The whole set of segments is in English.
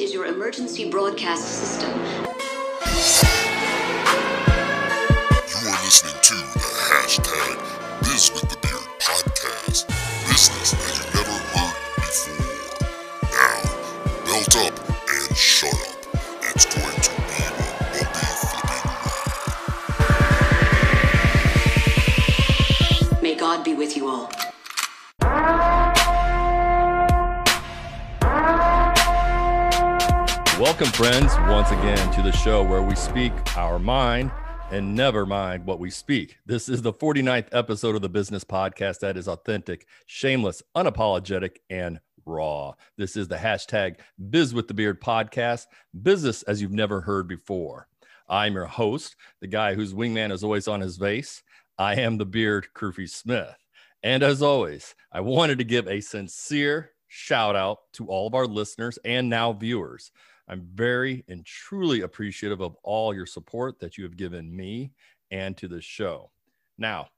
Is your emergency broadcast system. You are listening to the hashtag Biz with the Beard podcast. Business that you never heard before. Now, belt up Welcome, friends, once again to the show where we speak our mind and never mind what we speak. This is the 49th episode of the business podcast that is authentic, shameless, unapologetic, and raw. This is the hashtag Biz with the Beard podcast, business as you've never heard before. I'm your host, the guy whose wingman is always on his vase. I am the Beard Kurfy Smith. And as always, I wanted to give a sincere shout out to all of our listeners and now viewers. I'm very and truly appreciative of all your support that you have given me and to the show. Now,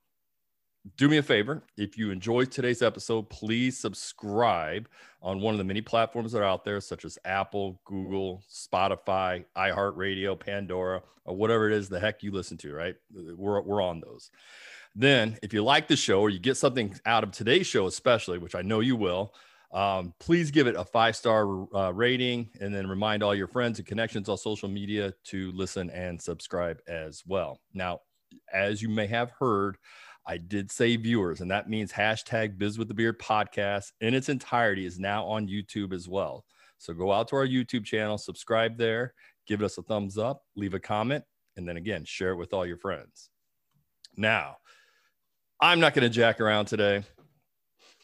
do me a favor. If you enjoyed today's episode, please subscribe on one of the many platforms that are out there, such as Apple, Google, Spotify, iHeartRadio, Pandora, or whatever it is the heck you listen to, right? We're, we're on those. Then, if you like the show or you get something out of today's show, especially, which I know you will, um, please give it a five star uh, rating and then remind all your friends and connections on social media to listen and subscribe as well. Now, as you may have heard, I did say viewers, and that means hashtag Biz with the Beard podcast in its entirety is now on YouTube as well. So go out to our YouTube channel, subscribe there, give us a thumbs up, leave a comment, and then again, share it with all your friends. Now, I'm not going to jack around today.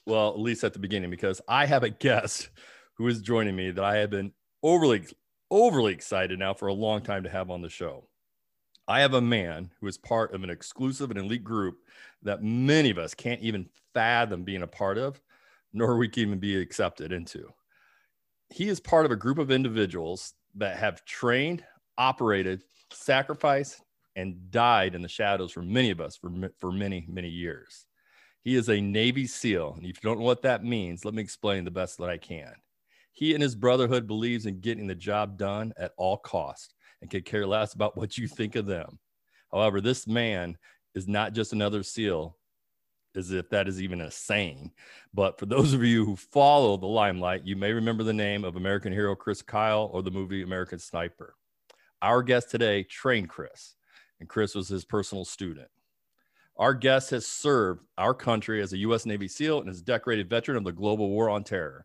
Well, at least at the beginning, because I have a guest who is joining me that I have been overly, overly excited now for a long time to have on the show. I have a man who is part of an exclusive and elite group that many of us can't even fathom being a part of, nor we can even be accepted into. He is part of a group of individuals that have trained, operated, sacrificed, and died in the shadows for many of us for, for many, many years. He is a Navy SEAL. And if you don't know what that means, let me explain the best that I can. He and his brotherhood believes in getting the job done at all costs and could care less about what you think of them. However, this man is not just another SEAL, as if that is even a saying. But for those of you who follow the limelight, you may remember the name of American hero Chris Kyle or the movie American Sniper. Our guest today trained Chris, and Chris was his personal student. Our guest has served our country as a U.S. Navy SEAL and is a decorated veteran of the global war on terror.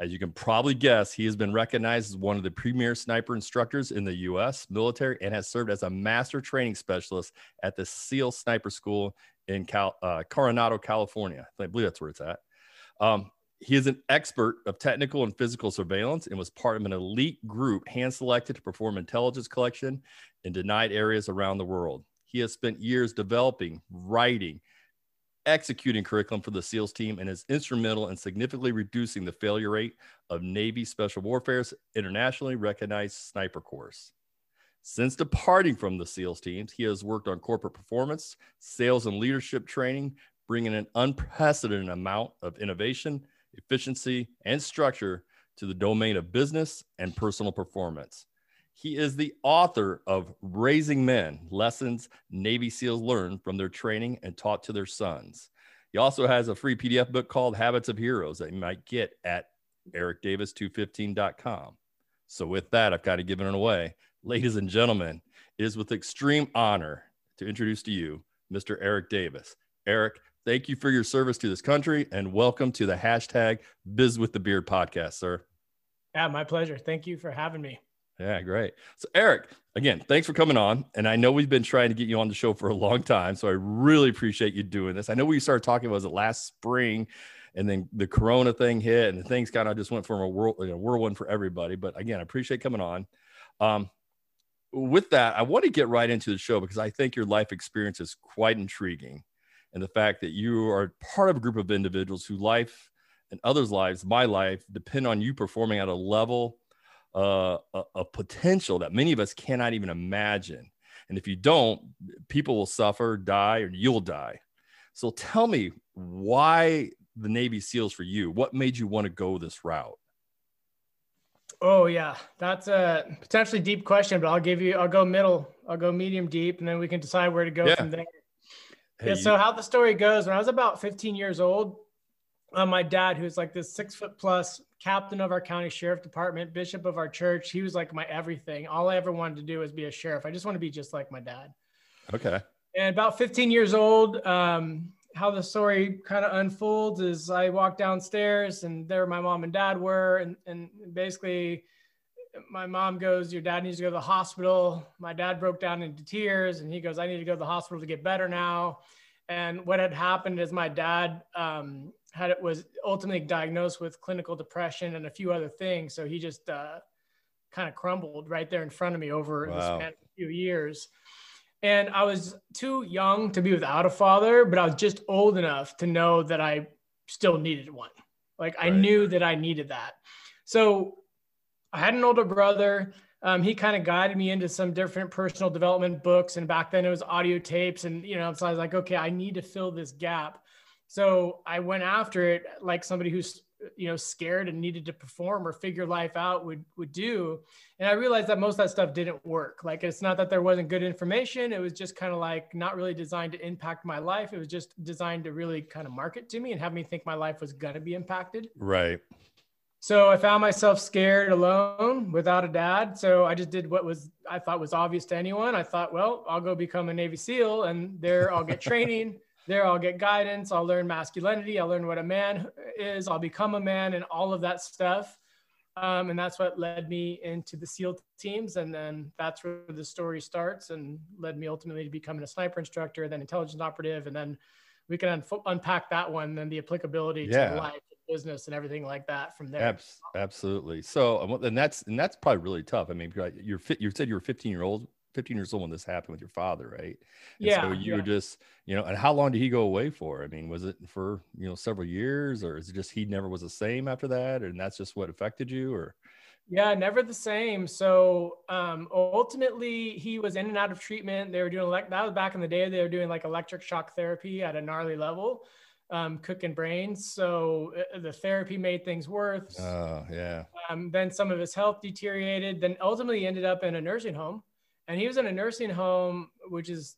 As you can probably guess, he has been recognized as one of the premier sniper instructors in the U.S. military and has served as a master training specialist at the SEAL Sniper School in Cal- uh, Coronado, California. I believe that's where it's at. Um, he is an expert of technical and physical surveillance and was part of an elite group hand selected to perform intelligence collection in denied areas around the world. He has spent years developing, writing, executing curriculum for the SEALs team and is instrumental in significantly reducing the failure rate of Navy Special Warfare's internationally recognized sniper course. Since departing from the SEALs teams, he has worked on corporate performance, sales, and leadership training, bringing an unprecedented amount of innovation, efficiency, and structure to the domain of business and personal performance. He is the author of Raising Men Lessons Navy SEALs Learn from Their Training and Taught to Their Sons. He also has a free PDF book called Habits of Heroes that you might get at ericdavis215.com. So, with that, I've kind of given it away. Ladies and gentlemen, it is with extreme honor to introduce to you Mr. Eric Davis. Eric, thank you for your service to this country and welcome to the hashtag Biz with the Beard podcast, sir. Yeah, my pleasure. Thank you for having me. Yeah, great. So, Eric, again, thanks for coming on. And I know we've been trying to get you on the show for a long time. So I really appreciate you doing this. I know we started talking was it last spring, and then the Corona thing hit, and things kind of just went from a, whirl, a whirlwind for everybody. But again, I appreciate coming on. Um, with that, I want to get right into the show because I think your life experience is quite intriguing, and the fact that you are part of a group of individuals whose life and others' lives, my life, depend on you performing at a level uh, a, a potential that many of us cannot even imagine. And if you don't, people will suffer, die, or you'll die. So tell me why the Navy SEALs for you? What made you want to go this route? Oh yeah, that's a potentially deep question, but I'll give you. I'll go middle. I'll go medium deep, and then we can decide where to go Yeah. from there. Hey, yeah. So how the story goes? When I was about 15 years old, uh, my dad, who's like this six foot plus captain of our county sheriff department, bishop of our church, he was like my everything. All I ever wanted to do was be a sheriff. I just want to be just like my dad. okay. And about 15 years old, um, how the story kind of unfolds is I walk downstairs and there my mom and dad were, and, and basically my mom goes, Your dad needs to go to the hospital. My dad broke down into tears and he goes, I need to go to the hospital to get better now. And what had happened is my dad um, had it was ultimately diagnosed with clinical depression and a few other things. So he just uh, kind of crumbled right there in front of me over the span of a few years. And I was too young to be without a father, but I was just old enough to know that I still needed one. Like I knew that I needed that. So I had an older brother. Um, he kind of guided me into some different personal development books. And back then it was audio tapes. And, you know, so I was like, okay, I need to fill this gap. So I went after it like somebody who's, you know, scared and needed to perform or figure life out would, would do. And I realized that most of that stuff didn't work. Like, it's not that there wasn't good information. It was just kind of like not really designed to impact my life. It was just designed to really kind of market to me and have me think my life was going to be impacted. Right. So I found myself scared alone without a dad. So I just did what was I thought was obvious to anyone. I thought, well, I'll go become a Navy SEAL and there I'll get training. There I'll get guidance. I'll learn masculinity. I'll learn what a man is. I'll become a man and all of that stuff. Um, and that's what led me into the SEAL teams. And then that's where the story starts and led me ultimately to becoming a sniper instructor, then intelligence operative. And then we can unf- unpack that one, then the applicability Yeah. to life, business, and everything like that from there. Abs- absolutely. So, and that's and that's probably really tough. I mean, you're, you're fit. You said you were 15 year old, 15 years old when this happened with your father, right? And Yeah, So you yeah. were just, you know, and how long did he go away for? I mean, was it for you know several years, or is it just he never was the same after that, and that's just what affected you, or? Yeah, never the same. So um, ultimately, he was in and out of treatment. They were doing like that was back in the day. They were doing like electric shock therapy at a gnarly level, um, cooking brains. So uh, the therapy made things worse. Oh, yeah. Um, then some of his health deteriorated. Then ultimately, ended up in a nursing home, and he was in a nursing home, which is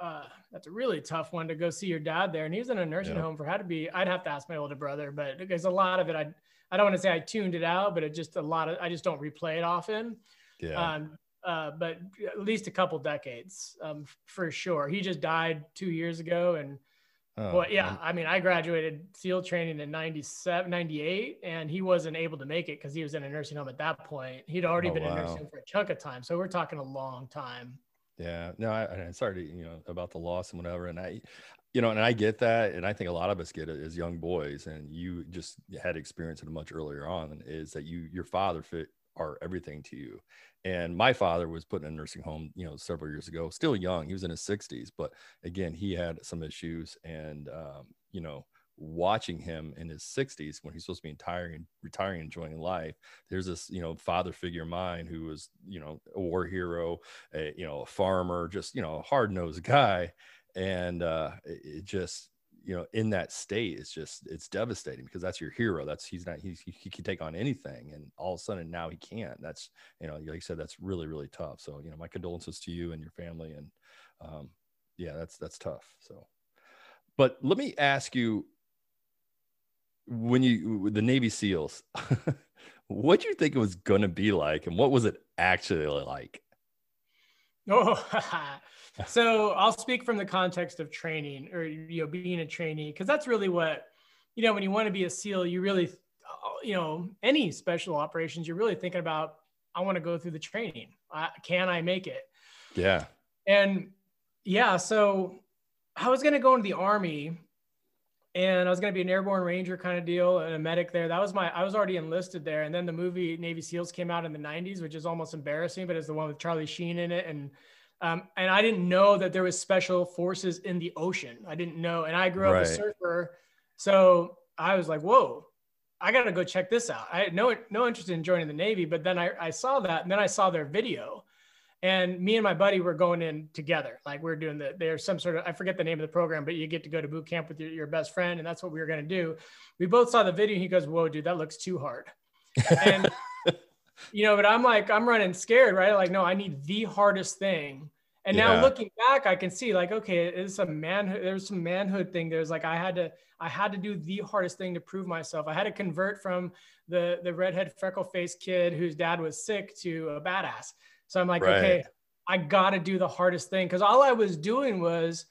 uh, that's a really tough one to go see your dad there. And he was in a nursing Yeah. home for how to be. I'd have to ask my older brother, but there's a lot of it. I I don't want to say I tuned it out, but it just a lot of I just don't replay it often. Yeah. Um, uh, but at least a couple decades um, for sure. He just died two years ago, and oh, well, yeah, man. I mean, I graduated SEAL training in 97, 98, and he wasn't able to make it because he was in a nursing home at that point. He'd already Oh, been in nursing for a chunk of time. So we're talking a long time. Yeah, no, I, I'm sorry to, you know, about the loss and whatever. And I, you know, and I get that. And I think a lot of us get it as young boys. And you just had experience it much earlier on is that you, your father fit are everything to you. And my father was put in a nursing home, you know, several years ago, still young. He was in his 60s, but again, he had some issues. And, um, you know, watching him in his 60s when he's supposed to be retiring, retiring, enjoying life, there's this, you know, father figure of mine who was, you know, a war hero, a, you know, a farmer, just, you know, a hard nosed guy. And uh, it, it just, you know, in that state, it's just, it's devastating because that's your hero. That's, he's not, he's, he, can take on anything. And all of a sudden now he can't. That's, you know, like you said, that's really, really tough. So, you know, my condolences to you and your family. And um, yeah, that's, that's tough. So, but let me ask you, when you the Navy SEALs, what do you think it was going to be like, and what was it actually like? Oh, so I'll speak from the context of training or, you know, being a trainee, because that's really what, you know, when you want to be a SEAL, you really, you know, any special operations, you're really thinking about, I want to go through the training. Uh, can I make it? Yeah, And yeah, so I was going to go into the army and I was going to be an airborne ranger kind of deal and a medic there. That was my, I was already enlisted there. And then the movie Navy SEALs came out in the 90s, which is almost embarrassing, but it's the one with Charlie Sheen in it. And, um, and I didn't know that there was special forces in the ocean. I didn't know. And I grew up Right. a surfer. So I was like, whoa, I got to go check this out. I had no, no interest in joining the Navy, but then I, I saw that and then I saw their video and me and my buddy were going in together. Like we are doing the, there's some sort of, I forget the name of the program, but you get to go to boot camp with your, your best friend. And that's what we were going to do. We both saw the video. And he goes, whoa, dude, that looks too hard. And you know, but I'm like, I'm running scared, right? Like, no, I need the hardest thing. And Yeah. now looking back, I can see like, okay, it's a manhood. There's some manhood thing. There's like, I had to, I had to do the hardest thing to prove myself. I had to convert from the the redhead freckle faced kid whose dad was sick to a badass. So I'm like, Right. okay, I got to do the hardest thing because all I was doing was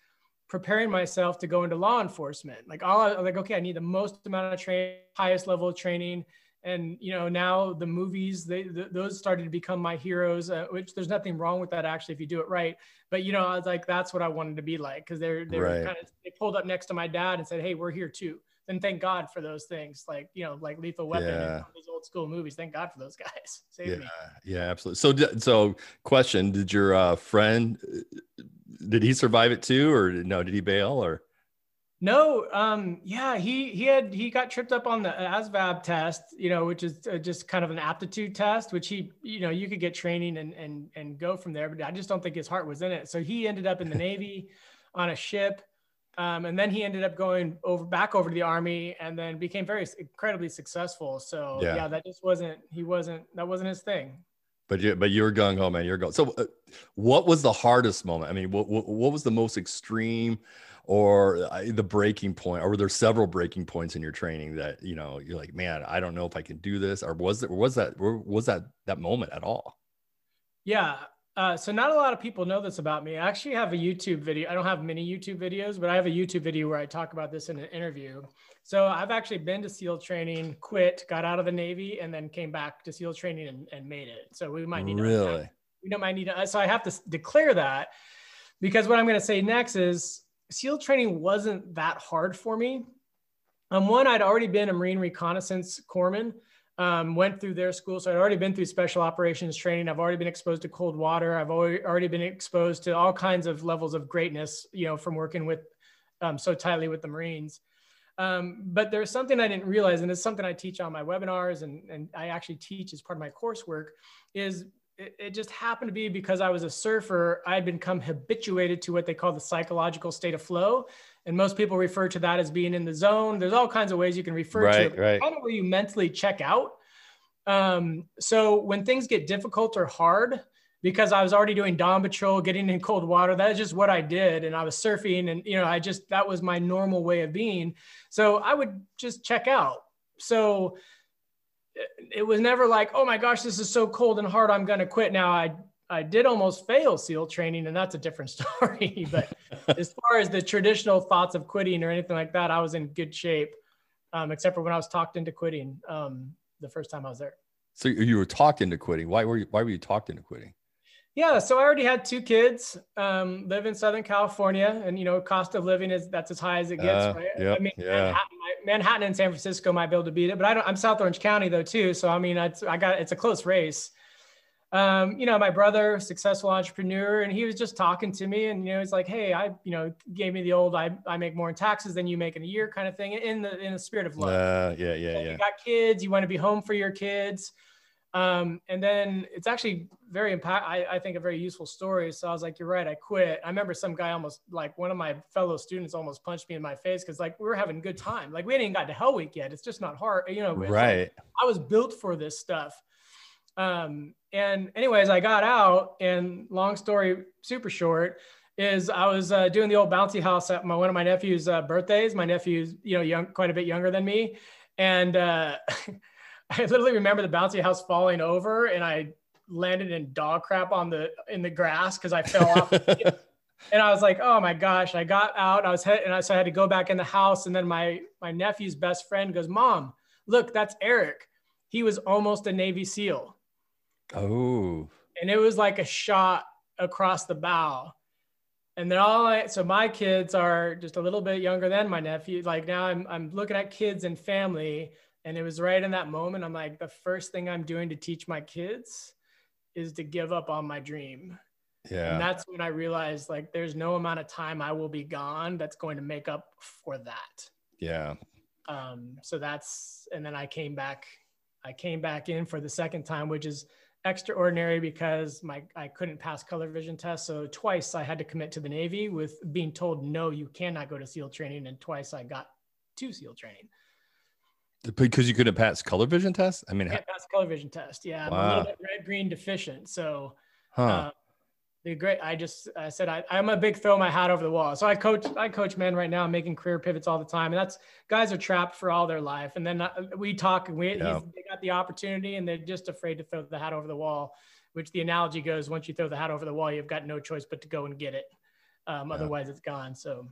preparing myself to go into law enforcement. Like all I like, okay, I need the most amount of training, highest level of training. And you know now the movies, they th- those started to become my heroes. Uh, which there's nothing wrong with that actually if you do it right. But you know I was like that's what I wanted to be like because they're they're Right. kind of they pulled up next to my dad and said, hey, we're here too. Then thank God for those things like you know like Lethal Weapon Yeah. and those old school movies. Thank God for those guys. Saved Yeah, me. yeah, absolutely. So, so question: Did your uh, friend uh, did he survive it too, or no? Did he bail, or No, um, yeah, he he had he got tripped up on the ASVAB test, you know, which is uh, just kind of an aptitude test, which he, you know, you could get training and and and go from there, but I just don't think his heart was in it. So he ended up in the Navy on a ship, um, and then he ended up going over back over to the Army, and then became very incredibly successful. So Yeah. yeah, that just wasn't he wasn't that wasn't his thing. but you but you were gung ho, man. You're going. So, uh, what was the hardest moment? I mean, what what, what was the most extreme? Or uh, the breaking point, or were there several breaking points in your training that you know you're like, man, I don't know if I can do this, or was it was that was that that moment at all? Yeah. Uh, so not a lot of people know this about me. I actually have a YouTube video. I don't have many YouTube videos, but I have a YouTube video where I talk about this in an interview. So I've actually been to SEAL training, quit, got out of the Navy, and then came back to SEAL training and, and made it. So we might need to Really? we don't might need to. So I have to declare that because what I'm going to say next is SEAL training wasn't that hard for me. Um, one, I'd already been a Marine reconnaissance corpsman, um, went through their school. So I'd already been through special operations training. I've already been exposed to cold water. I've already, been exposed to all kinds of levels of greatness, you know, from working with um, so tightly with the Marines. Um, but there's something I didn't realize, and it's something I teach on my webinars and, and I actually teach as part of my coursework, is it, it just happened to be because I was a surfer, I had become habituated to what they call the psychological state of flow. And most people refer to that as being in the zone. There's all kinds of ways you can refer to it. right. Kind of where you mentally check out. Um, so when things get difficult or hard, because I was already doing dawn patrol, getting in cold water, that's just what I did. And I was surfing and, you know, I just, that was my normal way of being. So I would just check out. So it- was never like, oh my gosh, this is so cold and hard. I'm going to quit. Now I, I did almost fail SEAL training and that's a different story. but as far as the traditional thoughts of quitting or anything like that, I was in good shape. Um, except for when I was talked into quitting um, the first time I was there. So you you were talked into quitting. Why were you why were you talked into quitting? Yeah, so I already had two kids. Um, live in Southern California, and you know, cost of living is that's as high as it gets, Uh, right? yep, I mean, yeah. Manhattan, Manhattan and San Francisco might be able to beat it, but I don't. I'm South Orange County though too, so I mean, it's, I got it's a close race. Um, you know, my brother, successful entrepreneur, and he was just talking to me, and you know, he's like, "Hey, I, you know, gave me the old I, I make more in taxes than you make in a year kind of thing." In the in the spirit of love. Uh, yeah, yeah, Like, yeah. You got kids, you want to be home for your kids. Um, and then it's actually very impact. I, I think a very useful story. So I was like, you're right. I quit. I remember some guy almost like one of my fellow students almost punched me in my face. Cause like we were having a good time. Like we hadn't even got to hell week yet. It's just not hard. You know, it's like, Right. I was built for this stuff. Um, and anyways, I got out and long story, super short is I was uh, doing the old bouncy house at my, one of my nephew's uh, birthdays. My nephew's, you know, young, quite a bit younger than me. And, uh, I literally remember the bouncy house falling over and I landed in dog crap on the, in the grass. Cause I fell off and I was like, oh my gosh, I got out. I was head, and I, so I had to go back in the house. And then my my nephew's best friend goes, Mom, look, that's Eric. He was almost a Navy SEAL, Oh. and it was like a shot across the bow. And then all I, so my kids are just a little bit younger than my nephew. Like now I'm I'm looking at kids and family, and it was right in that moment. I'm like, the first thing I'm doing to teach my kids is to give up on my dream. Yeah. And that's when I realized like there's no amount of time I will be gone that's going to make up for that. yeah. Um, so that's and then I came back, I came back in for the second time, which is extraordinary because my I couldn't pass color vision tests. So twice I had to commit to the Navy with being told no, you cannot go to SEAL training, and twice I got to SEAL training. Because you couldn't pass color vision test. I mean, Can't pass color vision test. Yeah, I'm a little bit red green deficient. So huh? uh, the great. I just I said I, I'm a big throw my hat over the wall. So I coach I coach men right now making career pivots all the time, and that's guys are trapped for all their life. And then uh, we talk and we Yeah. he's, they got the opportunity and they're just afraid to throw the hat over the wall. Which the analogy goes: once you throw the hat over the wall, you've got no choice but to go and get it. Um, Yeah. Otherwise, it's gone. So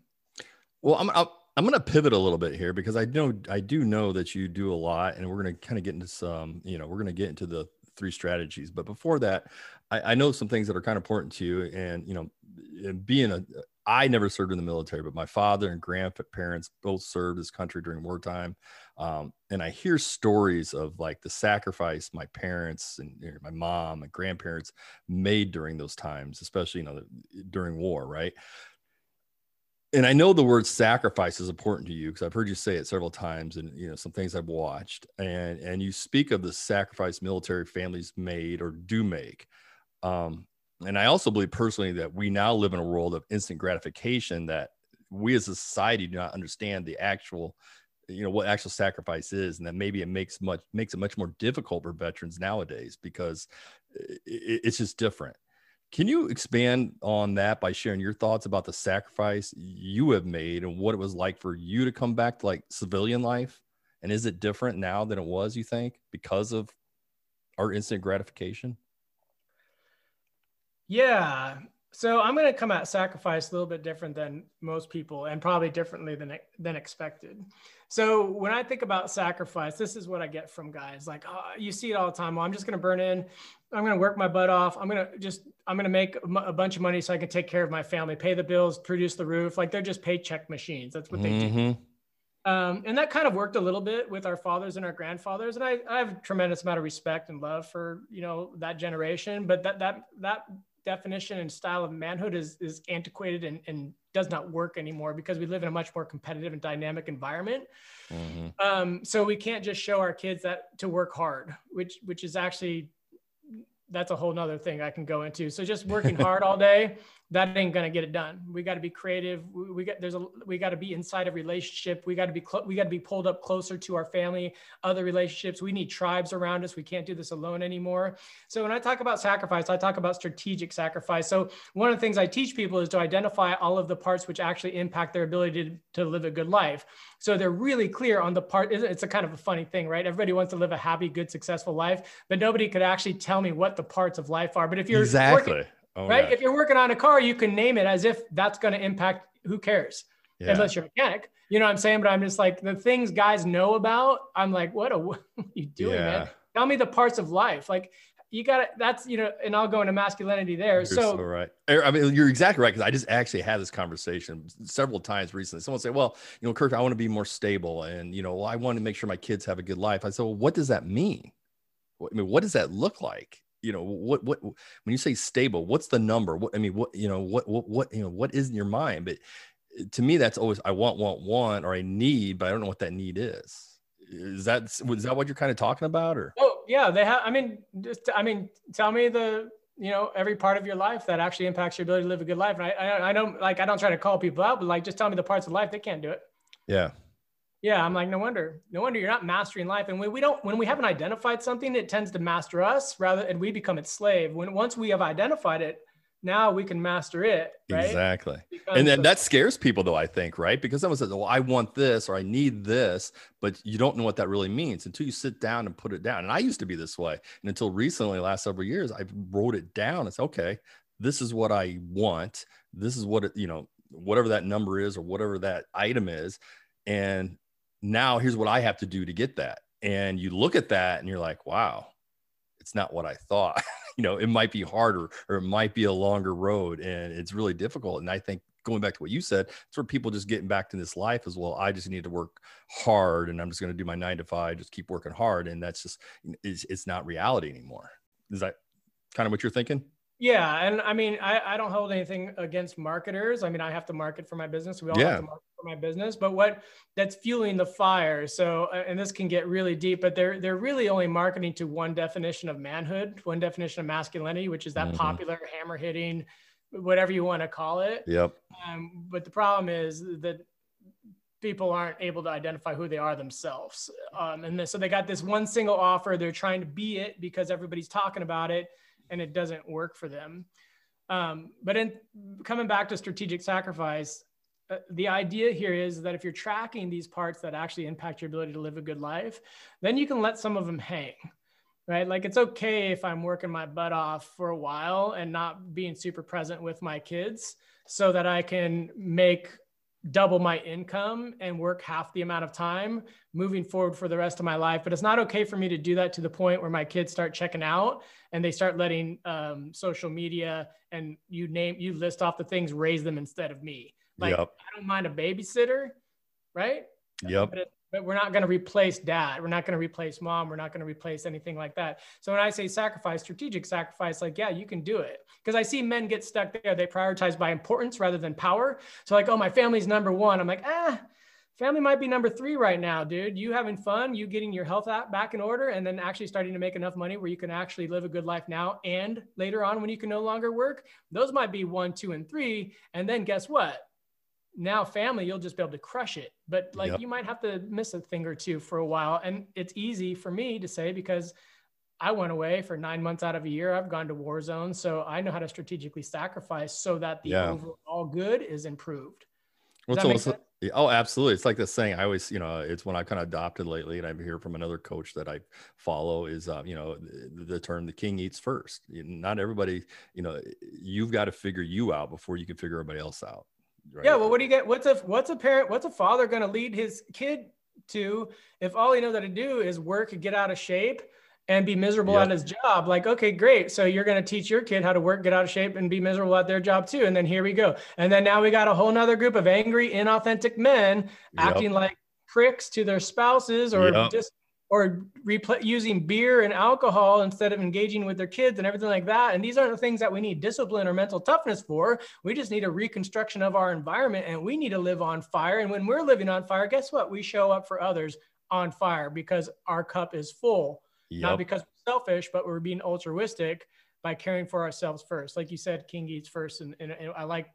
Well, I'm I'll, I'm going to pivot a little bit here because I know I do know that you do a lot, and we're going to kind of get into some. You know, we're going to get into the three strategies, but before that, I, I know some things that are kind of important to you. And you know, being a I never served in the military, but my father and grandparents both served this country during wartime. Um, and I hear stories of like the sacrifice my parents and you know, my mom and grandparents made during those times, especially you know during war, right? And I know the word sacrifice is important to you because I've heard you say it several times, and you know some things I've watched, and and you speak of the sacrifice military families made or do make, um, and I also believe personally that we now live in a world of instant gratification that we as a society do not understand the actual, you know, what actual sacrifice is, and that maybe it makes much makes it much more difficult for veterans nowadays because i- i- it's just different. Can you expand on that by sharing your thoughts about the sacrifice you have made and what it was like for you to come back to like civilian life? And is it different now than it was, you think, because of our instant gratification? Yeah. So I'm going to come at sacrifice a little bit different than most people and probably differently than than expected. So when I think about sacrifice, this is what I get from guys like oh, you see it all the time. Well, I'm just going to burn in. I'm going to work my butt off. I'm going to just I'm going to make a bunch of money so I can take care of my family, pay the bills, produce the roof. Like they're just paycheck machines. That's what they do. Mhm. Um, and that kind of worked a little bit with our fathers and our grandfathers. And I, I have a tremendous amount of respect and love for, you know, that generation, but that, that, that definition and style of manhood is, is antiquated and, and does not work anymore because we live in a much more competitive and dynamic environment. Mhm. Um, so we can't just show our kids that to work hard, which, which is actually, that's a whole nother thing I can go into. So just working hard all day, that ain't gonna get it done. We got to be creative. We, we got there's a we got to be inside a relationship. We got to be clo- we got to be pulled up closer to our family, other relationships. We need tribes around us. We can't do this alone anymore. So when I talk about sacrifice, I talk about strategic sacrifice. So one of the things I teach people is to identify all of the parts which actually impact their ability to, to live a good life. So they're really clear on the part. it's- a kind of a funny thing, right? Everybody wants to live a happy, good, successful life, but nobody could actually tell me what the parts of life are. But if you're working- Exactly. Oh, right? yeah. If you're working on a car, you can name it as if that's going to impact. Who cares? Yeah. Unless you're a mechanic, you know what I'm saying? But I'm just like the things guys know about. I'm like, what, a, what are you doing, Yeah. man? Tell me the parts of life. Like you got to. That's you know, and I'll go into masculinity there. You're so, so right. Er, I mean, you're exactly right because I just actually had this conversation several times recently. Someone say, "Well, you know, Kirk, I want to be more stable, and you know, well, I want to make sure my kids have a good life." I said, "Well, what does that mean? I mean, what does that look like? You know, what what when you say stable, what's the number? What I mean, what you know, what what what you know, what is in your mind? But uh, to me, that's always I want, want, want, or I need, but I don't know what that need is. Is that is that what you're kind of talking about, or oh yeah, they have. I mean, just I mean, tell me the you know every part of your life that actually impacts your ability to live a good life. And I I, I don't like I don't try to call people out, but like just tell me the parts of life they can't do it. yeah, Yeah, I'm like, no wonder, no wonder you're not mastering life. And when we don't, when we haven't identified something, it tends to master us rather, and we become its slave. When once we have identified it, now we can master it, right? exactly. And then that scares people though i think right because someone says well i want this or i need this but you don't know what that really means until you sit down and put it down and i used to be this way and until recently last several years i wrote it down it's okay this is what i want this is what it you know whatever that number is or whatever that item is and now here's what i have to do to get that. And you look at that and you're like wow it's not what i thought. You know it might be harder or it might be a longer road and it's really difficult. And i think going back to what you said it's where people just getting back to this life as well. I just need to work hard and i'm just going to do my nine to five just keep working hard. And that's just it's, it's not reality anymore. Is that kind of what you're thinking yeah. And I mean, I, I don't hold anything against marketers. I mean, I have to market for my business. We all Yeah. have to market for my business, but what that's fueling the fire. So, uh, and this can get really deep, but they're, they're really only marketing to one definition of manhood, one definition of masculinity, which is that Mhm. popular hammer hitting, whatever you want to call it. yep Um, but the problem is that people aren't able to identify who they are themselves. Um, and so they got this one single offer. They're trying to be it because everybody's talking about it and it doesn't work for them. Um, but in coming back to strategic sacrifice, uh, the idea here is that if you're tracking these parts that actually impact your ability to live a good life, then you can let some of them hang, right? Like it's okay if I'm working my butt off for a while and not being super present with my kids so that I can make double my income and work half the amount of time moving forward for the rest of my life. But it's not okay for me to do that to the point where my kids start checking out and they start letting um, social media and you name, you list off the things, raise them instead of me. Like, yep. I don't mind a babysitter, right? Yep. But, but we're not going to replace dad. We're not going to replace mom. We're not going to replace anything like that. So when I say sacrifice, strategic sacrifice, like, yeah, you can do it. Because I see men get stuck there. They prioritize by importance rather than power. So, like, oh, my family's number one. I'm like, ah, family might be number three right now, dude. You having fun, you getting your health back in order, and then actually starting to make enough money where you can actually live a good life now and later on when you can no longer work. Those might be one, two, and three. And then guess what? Now family you'll just be able to crush it. But like yep. you might have to miss a thing or two for a while. And it's easy for me to say because i went away for nine months out of a year. I've gone to war zones so i know how to strategically sacrifice so that the yeah. overall good is improved. Does well, almost, oh absolutely. It's like the saying i always you know it's when i kind of adopted lately and i hear from another coach that i follow is uh, you know the, the term the king eats first. Not everybody you know you've got to figure you out before you can figure everybody else out Right? Yeah. Well, what do you get? What's a what's a parent? What's a father going to lead his kid to if all he knows how to do is work get out of shape and be miserable yep. at his job? Like, okay, great. So you're going to teach your kid how to work, get out of shape, and be miserable at their job too. And then here we go. And then now we got a whole nother group of angry, inauthentic men yep. acting like pricks to their spouses or yep. just or repl- using beer and alcohol instead of engaging with their kids and everything like that. And these aren't the things that we need discipline or mental toughness for. We just need a reconstruction of our environment and we need to live on fire. And when we're living on fire, guess what? We show up for others on fire because our cup is full, yep. not because we're selfish, but we're being altruistic by caring for ourselves first. Like you said, King eats first. And, and, and I like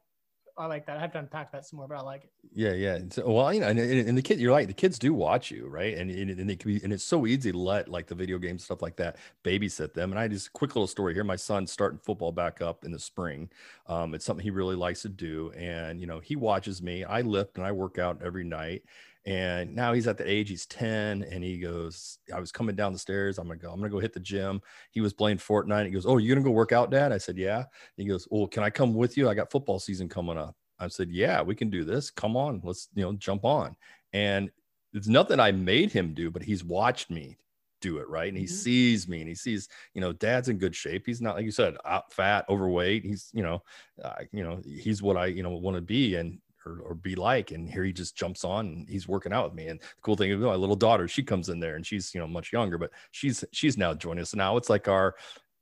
I like that. I have to unpack that some more, but I like it. Yeah, yeah. So, well, you know, and, and the kid, you're right. The kids do watch you, right? And and, they can be, and it's so easy to let like the video game stuff like that babysit them. And I just quick little story here. My son's starting football back up in the spring. Um, it's something he really likes to do, and you know, he watches me. I lift and I work out every night, and now he's at the age, he's 10, and he goes, I was coming down the stairs. I'm gonna go, I'm gonna go hit the gym. He was playing Fortnite. He goes, Oh, you're gonna go work out, Dad? I said, Yeah. He goes, Well, can I come with you? I got football season coming up. I said, Yeah, we can do this. Come on, let's you know, jump on. And it's nothing I made him do, but he's watched me do it right and he mm-hmm. sees me and he sees you know dad's in good shape he's not like you said out fat overweight he's you know uh, you know he's what i you know want to be and or, or be like. And here he just jumps on and he's working out with me. And the cool thing is my little daughter, she comes in there and she's, you know, much younger, but she's, she's now joining us. now it's like our,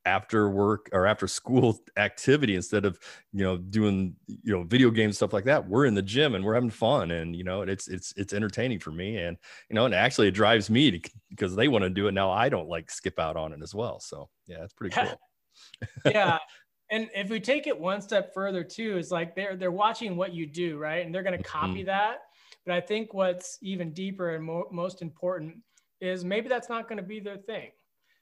after work or after school activity instead of you know doing you know video games stuff like that we're in the gym and we're having fun and you know it's it's it's entertaining for me and you know and actually it drives me to, because they want to do it now i don't like skip out on it as well so yeah it's pretty cool yeah and if we take it one step further too is like they're they're watching what you do right? And they're going to copy mm-hmm. that. But i think what's even deeper and mo- most important is maybe that's not going to be their thing.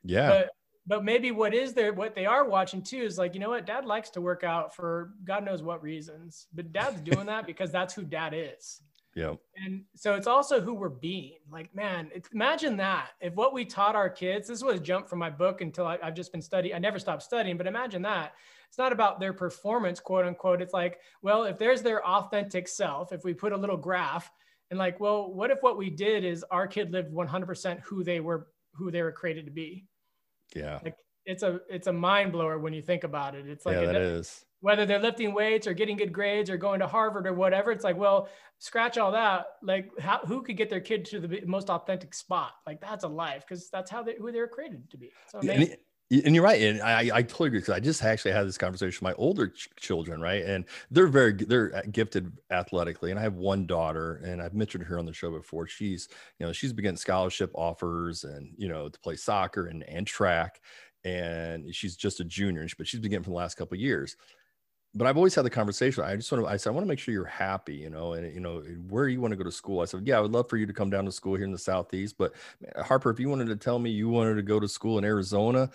Yeah. But but maybe what is there what they are watching too is like you know what? Dad likes to work out for god knows what reasons. But dad's doing that because that's who dad is yeah. And so it's also who we're being. Like, man, imagine that. If what we taught our kids, this was jump from my book until I, have just been studying. I never stopped studying, but imagine that. It's not about their performance, quote unquote. It's like, well, if there's their authentic self, if we put a little graph and like, well, what if what we did is our kid lived 100% who they were, who they were created to be? Yeah. Like it's a, it's a mind blower when you think about it. It's like, yeah, that is whether they're lifting weights or getting good grades or going to Harvard or whatever. It's like, well, scratch all that. Like, how, who could get their kid to the most authentic spot? Like, that's a life because that's how they who they're created to be. So amazing. And, you're right, and I, I totally agree because I just actually had this conversation with my older ch- children, right? And they're very they're uh, gifted athletically, and I have one daughter, and I've mentioned her on the show before. She's you know she's been getting scholarship offers, and you know to play soccer and and track, and she's just a junior, but she's been getting for the last couple years but I've always had the conversation. I just want to, I said, I want to make sure you're happy, you know, and, you know, where you want to go to school. I said, yeah, I would love for you to come down to school here in the Southeast. But Harper, if you wanted to tell me you wanted to go to school in Arizona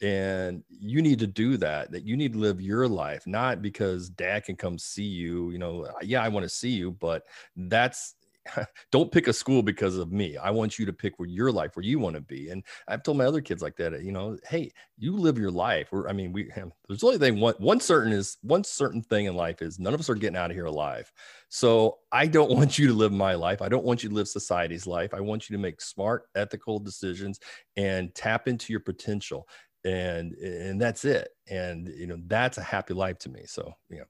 and you need to do that, that you need to live your life, not because dad can come see you, you know, yeah, I want to see you, but that's, don't pick a school because of me. I want you to pick where your life, where you want to be. And I've told my other kids like that, you know, hey, you live your life. We're, I mean, we there's only thing one one certain is one certain thing in life is none of us are getting out of here alive. So I don't want you to live my life. I don't want you to live society's life. I want you to make smart, ethical decisions and tap into your potential. And and that's it. And you know, that's a happy life to me. So, you know,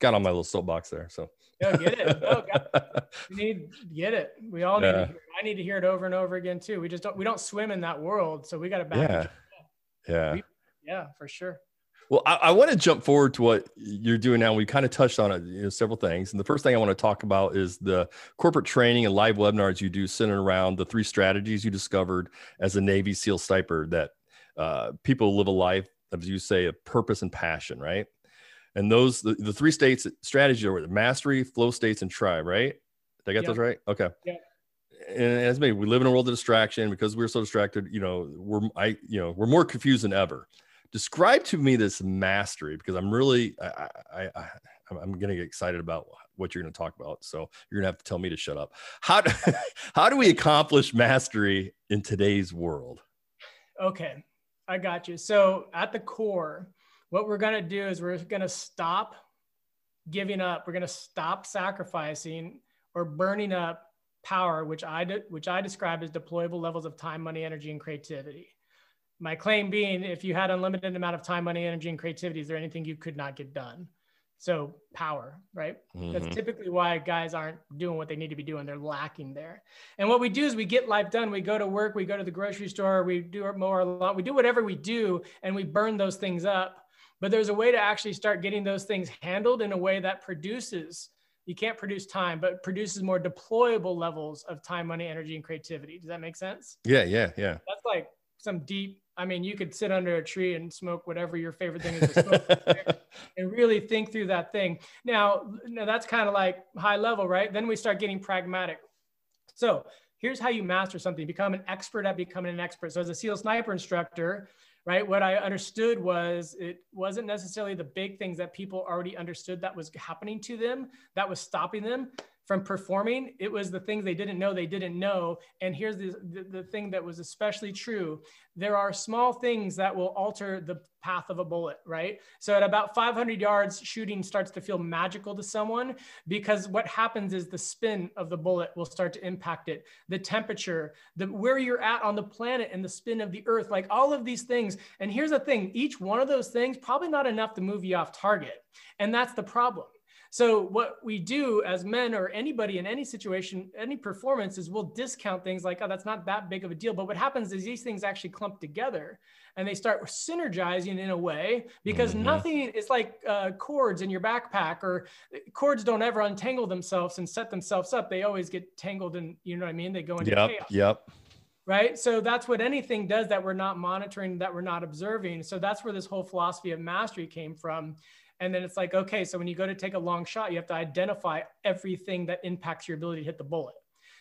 got on my little soapbox there. So no, get it. No, we need get it. We all need yeah. to hear it. I need to hear it over and over again too. We just don't we don't swim in that world. So we got to back yeah. Yeah. We, yeah, for sure. Well, I, I, want to jump forward to what you're doing now. We kind of touched on it, you know, several things. And the first thing I want to talk about is the corporate training and live webinars you do centered around the three strategies you discovered as a Navy SEAL sniper that uh, people live a life, as you say, of purpose and passion, right? And those the, the three states strategy are the mastery, flow states, and tribe, right? Did I get those right? Okay. Yeah. And as me, we live in a world of distraction because we're so distracted. You know, we're I you know we're more confused than ever. Describe to me this mastery because I'm really I, I, I I'm going to get excited about what you're going to talk about. So you're going to have to tell me to shut up. How do, how do we accomplish mastery in today's world? Okay, I got you. So at the core, what we're going to do is we're going to stop giving up. We're going to stop sacrificing or burning up power, which I, de- which I describe as deployable levels of time, money, energy, and creativity. My claim being, if you had unlimited amount of time, money, energy, and creativity, is there anything you could not get done? So power, right? Mm-hmm. That's typically why guys aren't doing what they need to be doing. They're lacking there. And what we do is we get life done. We go to work, we go to the grocery store, we do our mower lawn, we do whatever we do, and we burn those things up but there's a way to actually start getting those things handled in a way that produces you can't produce time but produces more deployable levels of time money energy and creativity. Does that make sense? Yeah yeah yeah. That's like some deep i mean you could sit under a tree and smoke whatever your favorite thing is to smoke and really think through that thing. Now, now that's kind of like high level right? Then we start getting pragmatic. So here's how you master something. Become an expert at becoming an expert. So as a seal sniper instructor right? What I understood was it wasn't necessarily the big things that people already understood that was happening to them that was stopping them from performing. It was the things they didn't know they didn't know. And here's the, the, the, thing that was especially true. There are small things that will alter the path of a bullet, right? So at about 500 yards, shooting starts to feel magical to someone because what happens is the spin of the bullet will start to impact it, the temperature, the where you're at on the planet and the spin of the earth, like all of these things. And here's the thing, each one of those things probably not enough to move you off target. And that's the problem so what we do as men or anybody in any situation, any performance is we'll discount things like, oh, that's not that big of a deal. But what happens is these things actually clump together and they start synergizing in a way because mm-hmm. nothing is like uh, cords in your backpack or cords don't ever untangle themselves and set themselves up. They always get tangled and you know what I mean? They go into yep, chaos. Yep. Right. So that's what anything does that we're not monitoring, that we're not observing. So that's where this whole philosophy of mastery came from and then it's like, okay, so when you go to take a long shot, you have to identify everything that impacts your ability to hit the bullet.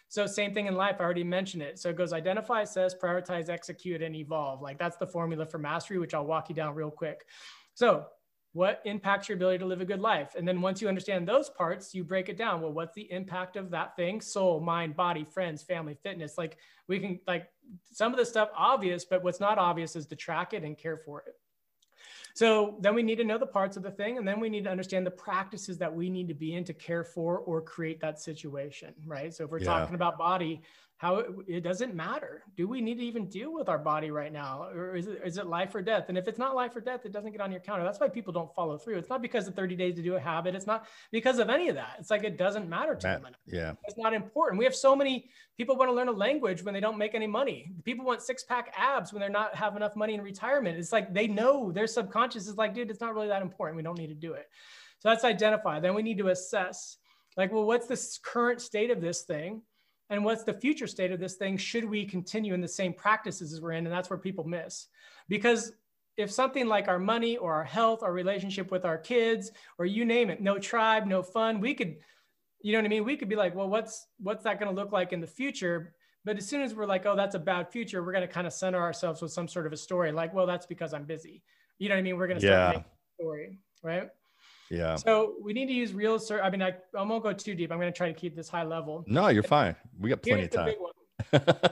So same thing in life. I already mentioned it. So it goes identify, assess, prioritize, execute, and evolve. Like that's the formula for mastery, which I'll walk you down real quick. So what impacts your ability to live a good life? And then once you understand those parts, you break it down. Well, what's the impact of that thing? Soul, mind, body, friends, family, fitness. Like we can like some of the stuff obvious, but what's not obvious is to track it and care for it. So then we need to know the parts of the thing, and then we need to understand the practices that we need to be in to care for or create that situation, right? So if we're yeah. talking about body, how it, it, doesn't matter. Do we need to even deal with our body right now? Or is it, is it life or death? And if it's not life or death, it doesn't get on your counter. That's why people don't follow through. It's not because of 30 days to do a habit. It's not because of any of that. It's like it doesn't matter to them. Yeah. It's not important. We have so many people want to learn a language when they don't make any money. People want six pack abs when they're not have enough money in retirement. It's like they know their subconscious is like, dude, it's not really that important. We don't need to do it. So that's identify. Then we need to assess like, well, what's the current state of this thing? And what's the future state of this thing should we continue in the same practices as we're in and that's where people miss because if something like our money or our health or relationship with our kids or you name it, no tribe, no fun, we could, you know what I mean? We could be like, well, what's what's that going to look like in the future? But as soon as we're like, oh, that's a bad future, we're going to kind of center ourselves with some sort of a story, like, well, that's because I'm busy. You know what I mean? We're going to start Yeah. making a story, right? Yeah. So we need to use real. Ser- I mean, I, I won't go too deep. I'm going to try to keep this high level. No, you're fine. We got plenty Here's of time.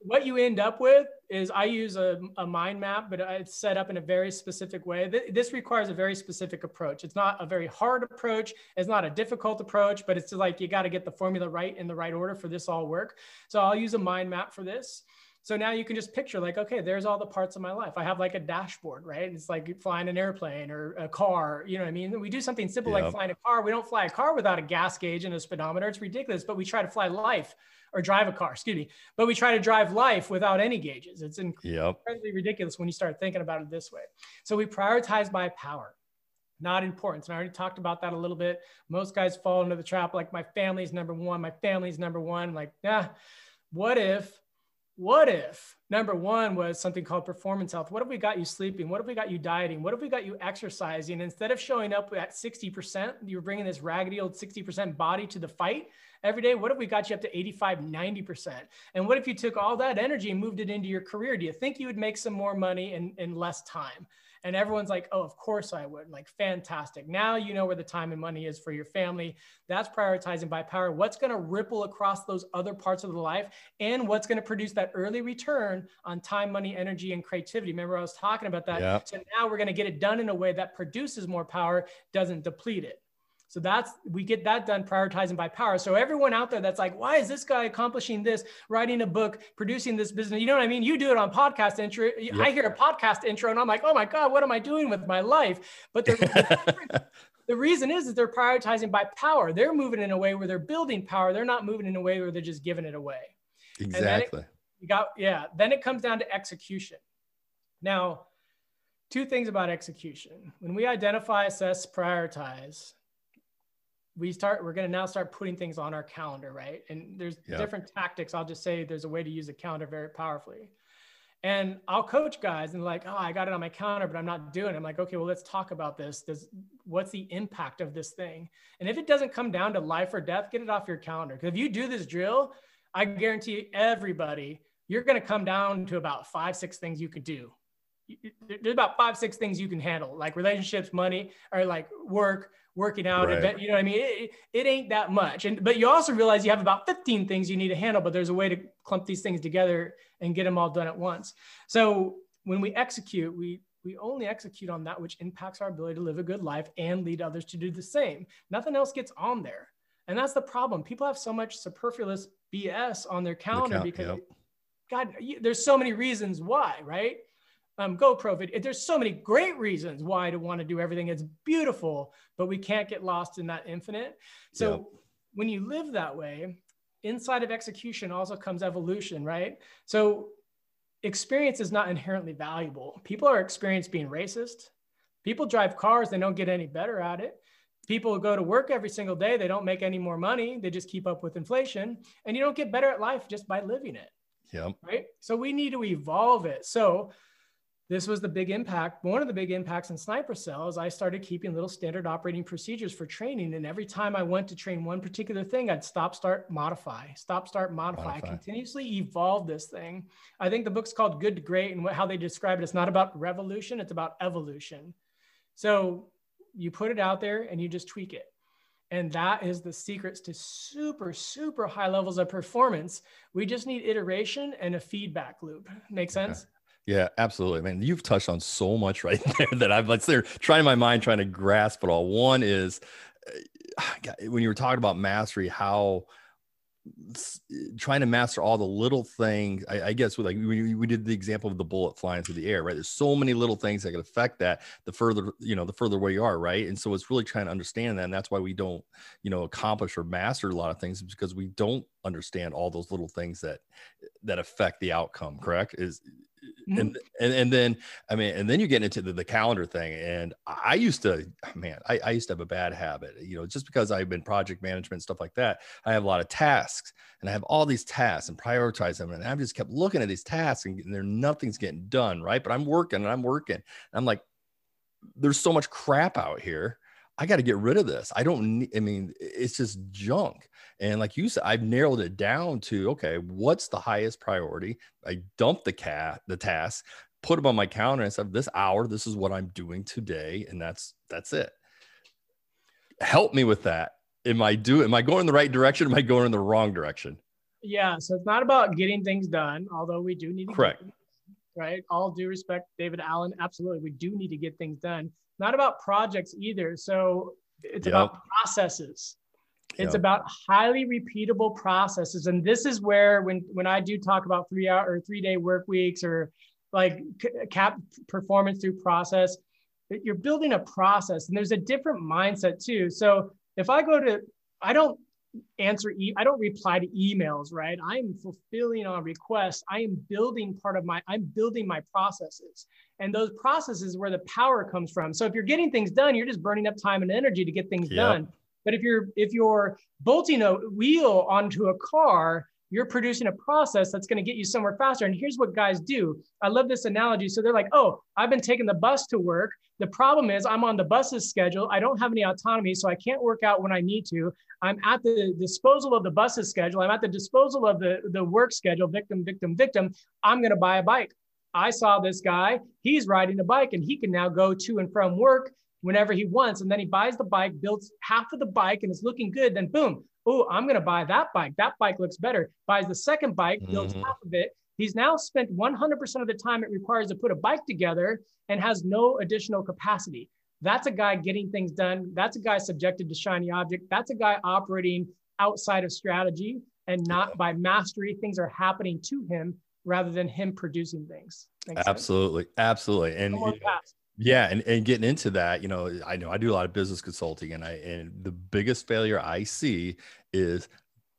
what you end up with is I use a, a mind map, but it's set up in a very specific way. Th- This requires a very specific approach. It's not a very hard approach. It's not a difficult approach, but it's like you got to get the formula right in the right order for this all work. So I'll use a mind map for this. So now you can just picture like, okay, there's all the parts of my life. I have like a dashboard, right? It's like flying an airplane or a car. You know what I mean? We do something simple like flying a car. We don't fly a car without a gas gauge and a speedometer. It's ridiculous, but we try to fly life or drive a car, excuse me. But we try to drive life without any gauges. It's Yep. incredibly ridiculous when you start thinking about it this way. So we prioritize by power, not importance. And I already talked about that a little bit. Most guys fall into the trap like my family's number one, my family's number one. Like, yeah, what if, what if number one was something called performance health? What if we got you sleeping? What if we got you dieting? What if we got you exercising? Instead of showing up at 60%, you're bringing this raggedy old 60% body to the fight every day. What if we got you up to 85, 90%? And what if you took all that energy and moved it into your career? Do you think you would make some more money in, in less time? And everyone's like, oh, of course I would. Like, fantastic. Now you know where the time and money is for your family. That's prioritizing by power. What's going to ripple across those other parts of the life and what's going to produce that early return on time, money, energy, and creativity. Remember, I was talking about that. Yep. So now we're going to get it done in a way that produces more power, doesn't deplete it. So that's we get that done prioritizing by power. So everyone out there that's like, why is this guy accomplishing this, writing a book, producing this business? You know what I mean? You do it on podcast intro. I hear a podcast intro and I'm like, oh my God, what am I doing with my life? But the, the reason is that they're prioritizing by power. They're moving in a way where they're building power. They're not moving in a way where they're just giving it away. then it- Exactly. You got, yeah. Then it comes down to execution. Now, two things about execution. When we identify, assess, prioritize, we start, we're going to now start putting things on our calendar, right? And there's Yeah. different tactics. I'll just say there's a way to use a calendar very powerfully. And I'll coach guys and like, oh, I got it on my calendar, but I'm not doing it. I'm like, okay, well, let's talk about this. Does what's the impact of this thing? And if it doesn't come down to life or death, get it off your calendar. Because if you do this drill, I guarantee everybody, you're going to come down to about five, six things you could do. There's about five, six things you can handle, like relationships, money, or like work, working out, Right. event, you know what I mean? It, it ain't that much. And but you also realize you have about 15 things you need to handle, but there's a way to clump these things together and get them all done at once. So when we execute, we we only execute on that which impacts our ability to live a good life and lead others to do the same. Nothing else gets on there. And that's the problem. People have so much superfluous BS on their calendar count- because yep. God, you- there's so many reasons why, right? Um, GoPro video. There's so many great reasons why to want to do everything. It's beautiful, but we can't get lost in that infinite. So Yep. when you live that way, inside of execution also comes evolution, right? So experience is not inherently valuable. People are experienced being racist. People drive cars, they don't get any better at it. People go to work every single day, they don't make any more money, they just keep up with inflation. And you don't get better at life just by living it Yep. right? So we need to evolve it. So this was the big impact. One of the big impacts in Sniper Cell is I started keeping little standard operating procedures for training. And every time I went to train one particular thing, I'd stop, start, modify, stop, start, modify. I continuously evolve this thing. I think the book's called Good to Great, and what, how they describe it, it's not about revolution, it's about evolution. So you put it out there and you just tweak it. And that is the secrets to super, super high levels of performance. We just need iteration and a feedback loop. Make sense? Yeah, absolutely, man. You've touched on so much right there that I've like there trying my mind trying to grasp it all. One is uh, when you were talking about mastery, how trying to master all the little things. I, I guess with like we, we did the example of the bullet flying through the air, right? There's so many little things that can affect that. The further you know, the further away you are, right? And so it's really trying to understand that, and that's why we don't, you know, accomplish or master a lot of things because we don't understand all those little things that that affect the outcome. Correct? Is Mm-hmm. And, and and then I mean, and then you get into the, the calendar thing. And I used to, man, I, I used to have a bad habit, you know, just because I've been project management stuff like that. I have a lot of tasks, and I have all these tasks and prioritize them. And I've just kept looking at these tasks, and there nothing's getting done, right? But I'm working and I'm working. And I'm like, there's so much crap out here. I got to get rid of this. I don't I mean, it's just junk. And like you said, I've narrowed it down to okay, what's the highest priority? I dump the cat, the task, put them on my calendar and said, this hour, this is what I'm doing today. And that's that's it. Help me with that. Am I do am I going in the right direction? Am I going in the wrong direction? Yeah. So it's not about getting things done, although we do need to correct. right. All due respect, David Allen. Absolutely. We do need to get things done. Not about projects either. So it's yep. about processes it's yeah. about highly repeatable processes. And this is where when when I do talk about three hour or three day work weeks or like cap performance through process, you're building a process and there's a different mindset too. So if I go to, I don't answer, e- I don't reply to emails, right? I'm fulfilling on requests. I am building part of my, I'm building my processes. And those processes where the power comes from. So if you're getting things done, you're just burning up time and energy to get things yep. done. But if you're if you're bolting a wheel onto a car, you're producing a process that's going to get you somewhere faster. And here's what guys do. I love this analogy. So they're like, oh, I've been taking the bus to work. The problem is I'm on the bus's schedule. I don't have any autonomy, so I can't work out when I need to. I'm at the disposal of the bus's schedule. I'm at the disposal of the, the work schedule, victim, victim, victim. I'm going to buy a bike. I saw this guy, he's riding a bike and he can now go to and from work whenever he wants. And then he buys the bike, builds half of the bike, and it's looking good. Then boom, oh, I'm going to buy that bike. That bike looks better. Buys the second bike, builds mm-hmm. half of it. He's now spent 100% of the time it requires to put a bike together and has no additional capacity. That's a guy getting things done. That's a guy subjected to shiny object. That's a guy operating outside of strategy and not by mastery. Things are happening to him rather than him producing things. Makes absolutely. Sense? Absolutely. And yeah, and, and getting into that, you know, I know I do a lot of business consulting, and I and the biggest failure I see is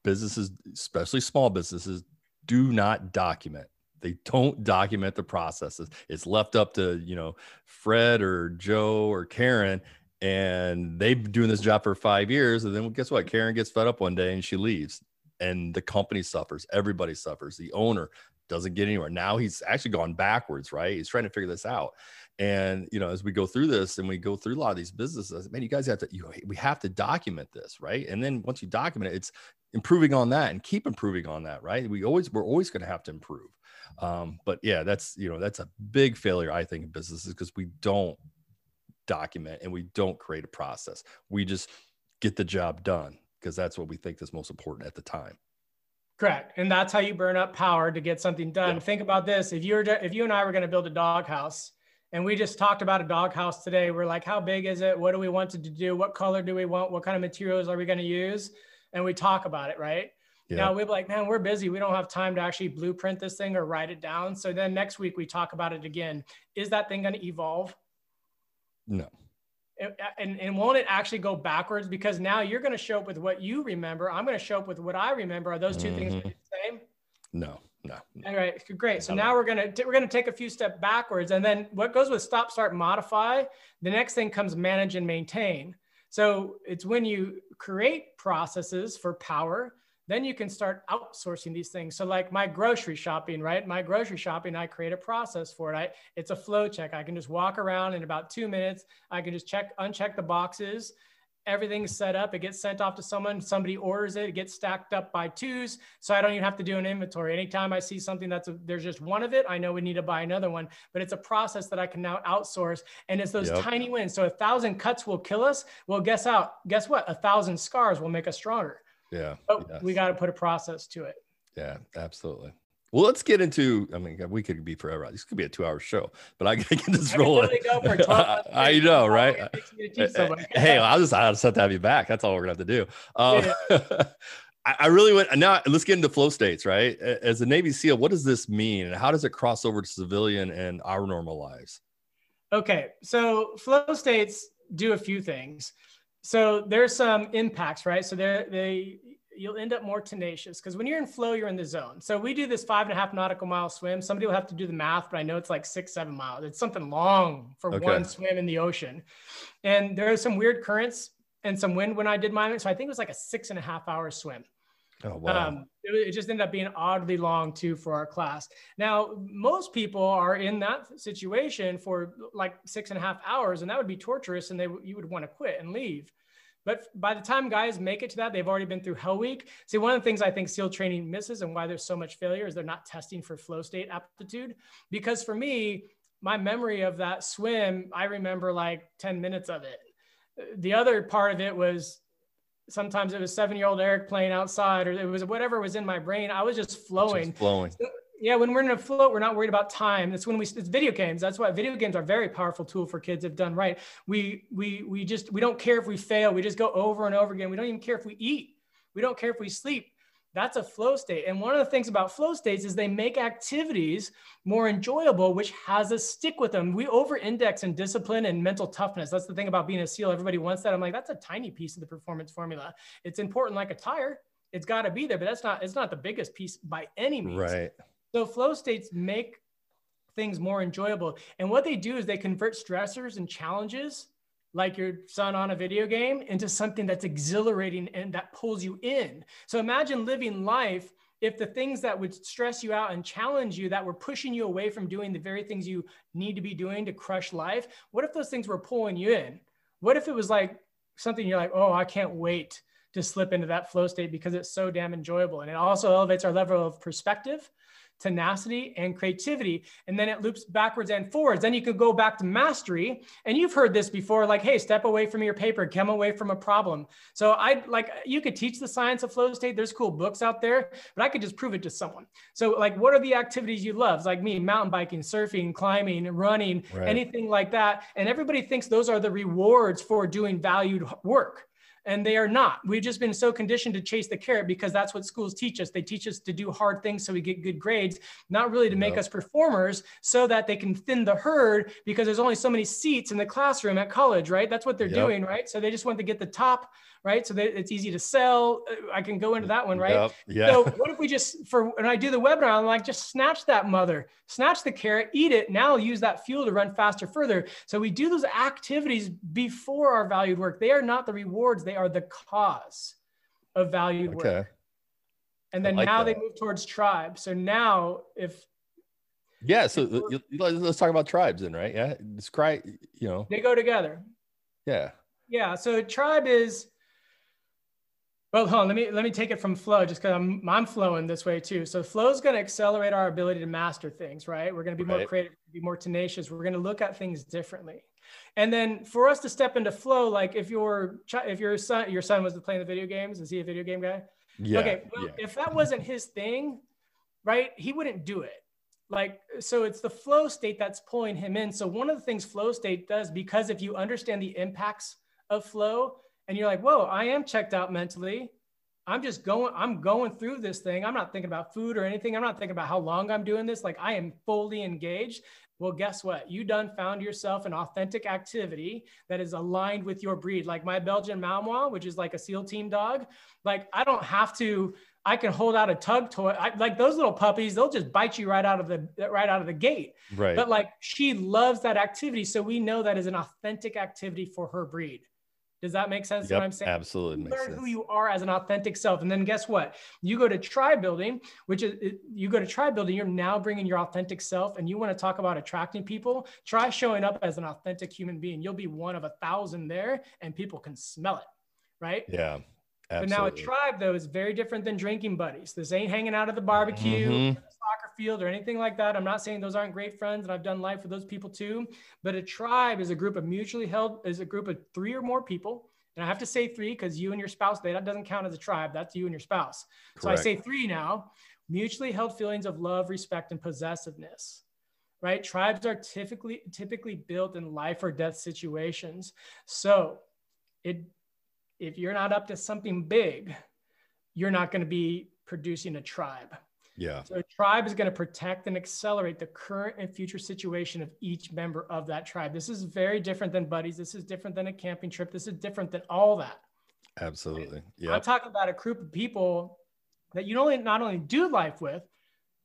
businesses, especially small businesses, do not document. They don't document the processes. It's left up to you know Fred or Joe or Karen, and they've been doing this job for five years, and then guess what? Karen gets fed up one day and she leaves, and the company suffers. Everybody suffers. The owner doesn't get anywhere. Now he's actually gone backwards, right? He's trying to figure this out. And you know, as we go through this and we go through a lot of these businesses, man, you guys have to you we have to document this, right? And then once you document it, it's improving on that and keep improving on that, right? We always we're always going to have to improve. Um, but yeah, that's you know that's a big failure I think in businesses because we don't document and we don't create a process. We just get the job done because that's what we think is most important at the time. Correct, and that's how you burn up power to get something done. Yeah. Think about this: if you're if you and I were going to build a doghouse and we just talked about a doghouse today. We're like, how big is it? What do we want to do? What color do we want? What kind of materials are we going to use? And we talk about it, right? Yeah. Now we're like, man, we're busy. We don't have time to actually blueprint this thing or write it down. So then next week we talk about it again. Is that thing going to evolve? No. And, and won't it actually go backwards? Because now you're going to show up with what you remember. I'm going to show up with what I remember. Are those 2 mm-hmm. things the same? No no. All right, great. So now we're gonna we're gonna take a few steps backwards, and then what goes with stop, start, modify. The next thing comes manage and maintain. So it's when you create processes for power, then you can start outsourcing these things. So like my grocery shopping, right? My grocery shopping, I create a process for it. I, it's a flow check. I can just walk around in about two minutes. I can just check, uncheck the boxes everything's set up. It gets sent off to someone, somebody orders it, it gets stacked up by twos. So I don't even have to do an inventory. Anytime I see something that's a, there's just one of it, I know we need to buy another one. But it's a process that I can now outsource. And it's those yep. tiny wins. So a thousand cuts will kill us. Well, guess out, guess what? A thousand scars will make us stronger. Yeah. But yes. we got to put a process to it. Yeah, absolutely. Well, let's get into. I mean, we could be forever. This could be a two-hour show, but I gotta get this rolling. I know, right? Uh, eh, eh, hey, I'll just I'll just have to have you back. That's all we're gonna have to do. Um, yeah. I really went now. Let's get into flow states, right? As a Navy SEAL, what does this mean, and how does it cross over to civilian and our normal lives? Okay, so flow states do a few things. So there's some impacts, right? So they they you'll end up more tenacious because when you're in flow, you're in the zone. So we do this five and a half nautical mile swim. Somebody will have to do the math, but I know it's like six, seven miles. It's something long for Okay. one swim in the ocean. And there are some weird currents and some wind when I did mine. So I think it was like a six and a half hour swim. Oh wow. Um, it, it just ended up being oddly long too for our class. Now, most people are in that situation for like six and a half hours, and that would be torturous, and they you would want to quit and leave. But by the time guys make it to that, they've already been through Hell Week. See, one of the things I think SEAL training misses and why there's so much failure is they're not testing for flow state aptitude. Because for me, my memory of that swim, I remember like 10 minutes of it. The other part of it was sometimes it was seven year old Eric playing outside, or it was whatever was in my brain. I was just flowing. Just flowing. Yeah, when we're in a float, we're not worried about time. That's when we it's video games. That's why video games are a very powerful tool for kids if done right. We we we just we don't care if we fail. We just go over and over again. We don't even care if we eat. We don't care if we sleep. That's a flow state. And one of the things about flow states is they make activities more enjoyable, which has us stick with them. We over index in discipline and mental toughness. That's the thing about being a SEAL. Everybody wants that. I'm like, that's a tiny piece of the performance formula. It's important like a tire. It's got to be there, but that's not, it's not the biggest piece by any means. Right. So flow states make things more enjoyable. And what they do is they convert stressors and challenges, like your son on a video game, into something that's exhilarating and that pulls you in. So imagine living life if the things that would stress you out and challenge you that were pushing you away from doing the very things you need to be doing to crush life, what if those things were pulling you in? What if it was like something you're like, oh, I can't wait to slip into that flow state because it's so damn enjoyable. And it also elevates our level of perspective tenacity and creativity and then it loops backwards and forwards. Then you can go back to mastery and you've heard this before like hey step away from your paper come away from a problem. So i like you could teach the science of flow state. There's cool books out there but i could just prove it to someone. So like what are the activities you love? Like me mountain biking surfing climbing running Right. anything like that. And everybody thinks those are the rewards for doing valued work and they are not. We've just been so conditioned to chase the carrot because that's what schools teach us. They teach us to do hard things so we get good grades, not really to make Yep. us performers so that they can thin the herd because there's only so many seats in the classroom at college, right? That's what they're Yep. doing, right? So they just want to get the top, right? So it's easy to sell. Uh, I can go into that one, right? Yep. Yeah. So what if we just for when I do the webinar, I'm like, just snatch that mother, snatch the carrot, eat it. Now I'll use that fuel to run faster further. So we do those activities before our valued work. They are not the rewards, they are the cause of valued work. okay. And then like now that. they move towards tribe. So now if Yeah. So let's talk about tribes then, right? Yeah. Describe, you know, they go together. yeah. Yeah. So tribe is well, hold on. Let me let me take it from flow, just because I'm I'm flowing this way too. So flow is going to accelerate our ability to master things, right? We're going to be more creative, be more tenacious. We're going to look at things differently. And then for us to step into flow, like if your if your son your son was playing the video games, is he a video game guy? Yeah. okay well, yeah. if that wasn't his thing right he wouldn't do it like so it's the flow state that's pulling him in so one of the things flow state does because if you understand the impacts of flow and you're like whoa i am checked out mentally i'm just going i'm going through this thing i'm not thinking about food or anything i'm not thinking about how long i'm doing this like i am fully engaged well guess what you done found yourself an authentic activity that is aligned with your breed like my belgian malinois which is like a seal team dog like I don't have to. I can hold out a tug toy. I, like those little puppies, they'll just bite you right out of the right out of the gate. right. But like she loves that activity, so we know that is an authentic activity for her breed. Does that make sense? yep. What I'm saying? Absolutely makes learn sense. who you are as an authentic self and then guess what you go to tribe building which is you go to tribe building you're now bringing your authentic self and you want to talk about attracting people try showing up as an authentic human being you'll be one of a thousand there and people can smell it right yeah. Absolutely. but now a tribe though is very different than drinking buddies. This ain't hanging out at the barbecue, Mhm. Field, or anything like that. I'm not saying those aren't great friends, and I've done life with those people too. But a tribe is a group of mutually held, is a group of three or more people. And I have to say three because you and your spouse, that doesn't count as a tribe. That's you and your spouse. So I say three now. Mutually held feelings of love, respect, and possessiveness. Right? Tribes are typically typically built in life or death situations. So it if you're not up to something big, you're not going to be producing a tribe. Yeah. So a tribe is going to protect and accelerate the current and future situation of each member of that tribe. This is very different than buddies. This is different than a camping trip. This is different than all that. Absolutely. Yeah. I'm talking about a group of people that you only not only do life with,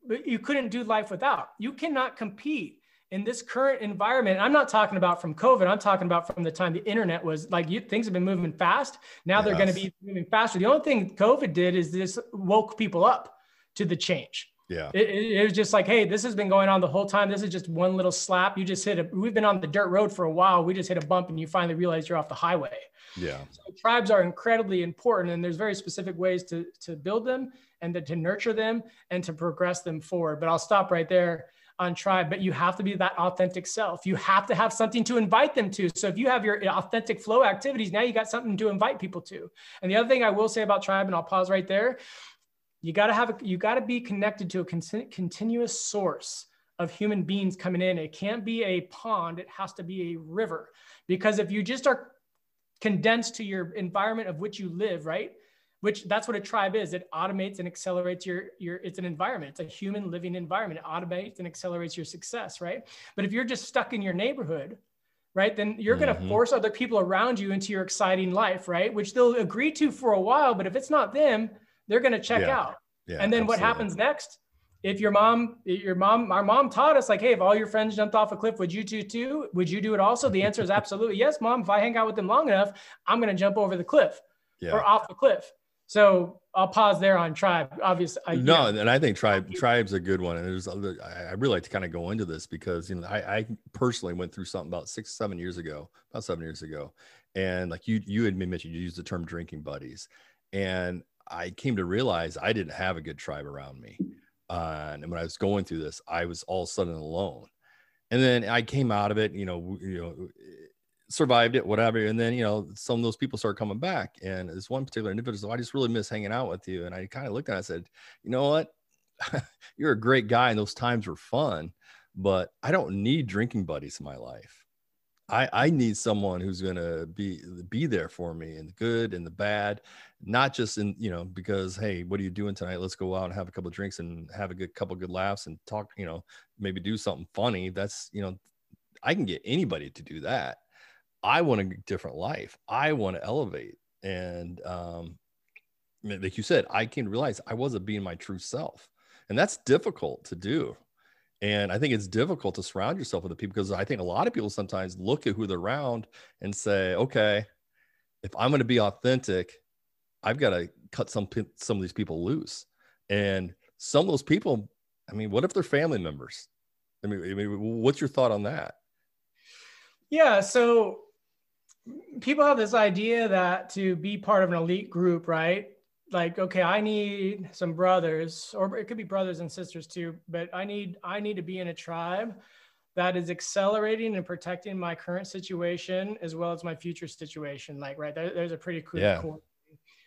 but you couldn't do life without. You cannot compete in this current environment. I'm not talking about from COVID. I'm talking about from the time the internet was like you, things have been moving fast. Now they're going to be moving faster. The only thing COVID did is this woke people up to the change. Yeah. It, it, was just like, hey, this has been going on the whole time. This is just one little slap. You just hit a. We've been on the dirt road for a while. We just hit a bump, and you finally realize you're off the highway. Yeah. So tribes are incredibly important, and there's very specific ways to to build them and to, to nurture them and to progress them forward. But I'll stop right there on tribe. But you have to be that authentic self. You have to have something to invite them to. So if you have your authentic flow activities, now you got something to invite people to. And the other thing I will say about tribe, and I'll pause right there, you got to have a, you got to be connected to a con- continuous source of human beings coming in. It can't be a pond. It has to be a river. Because if you just are condensed to your environment of which you live, right? Which that's what a tribe is. It automates and accelerates your your. It's an environment. It's a human living environment. It automates and accelerates your success, right? But if you're just stuck in your neighborhood, right, then you're going to mm-hmm. force other people around you into your exciting life, right? Which they'll agree to for a while, but if it's not them, they're going to check Yeah. out. Yeah. and then what happens next? If your mom, your mom, our mom taught us like, hey, if all your friends jumped off a cliff, would you do too? Would you do it also? The answer is absolutely yes, mom. If I hang out with them long enough, I'm going to jump over the cliff Yeah. or off the cliff. So I'll pause there on tribe. Obviously, I, no, know, and I think tribe tribe's a good one. And there's other, I, I really like to kind of go into this because you know I, I personally went through something about six seven years ago, about seven years ago, and like you you had mentioned, you used the term drinking buddies, and I came to realize I didn't have a good tribe around me, uh, and when I was going through this, I was all of a sudden alone, and then I came out of it, you know, you know. Survived it, whatever, and then you know some of those people started coming back, and this one particular individual, said, I just really miss hanging out with you, and I kind of looked at, it, I said, you know what, you're a great guy and those times were fun but i don't need drinking buddies in my life i i need someone who's going to be be there for me in the good and the bad not just in you know because hey what are you doing tonight? Let's go out and have a couple drinks and have a good couple good laughs and talk you know maybe do something funny. That's you know i can get anybody to do that. I want a different life. I want to elevate. And um like you said i to realize i wasn't being my true self. And that's difficult to do and i think it's difficult to surround yourself with the people because i think a lot of people sometimes look at who they're around and say okay if i'm going to be authentic i've got to cut some some of these people loose and some of those people i mean what if they're family members i mean, I mean what's your thought on that yeah. So people have this idea that to be part of an elite group, right? Like, okay, I need some brothers, or it could be brothers and sisters too, but I need I need to be in a tribe that is accelerating and protecting my current situation as well as my future situation. Like, right there, there's a pretty cool. Yeah. cool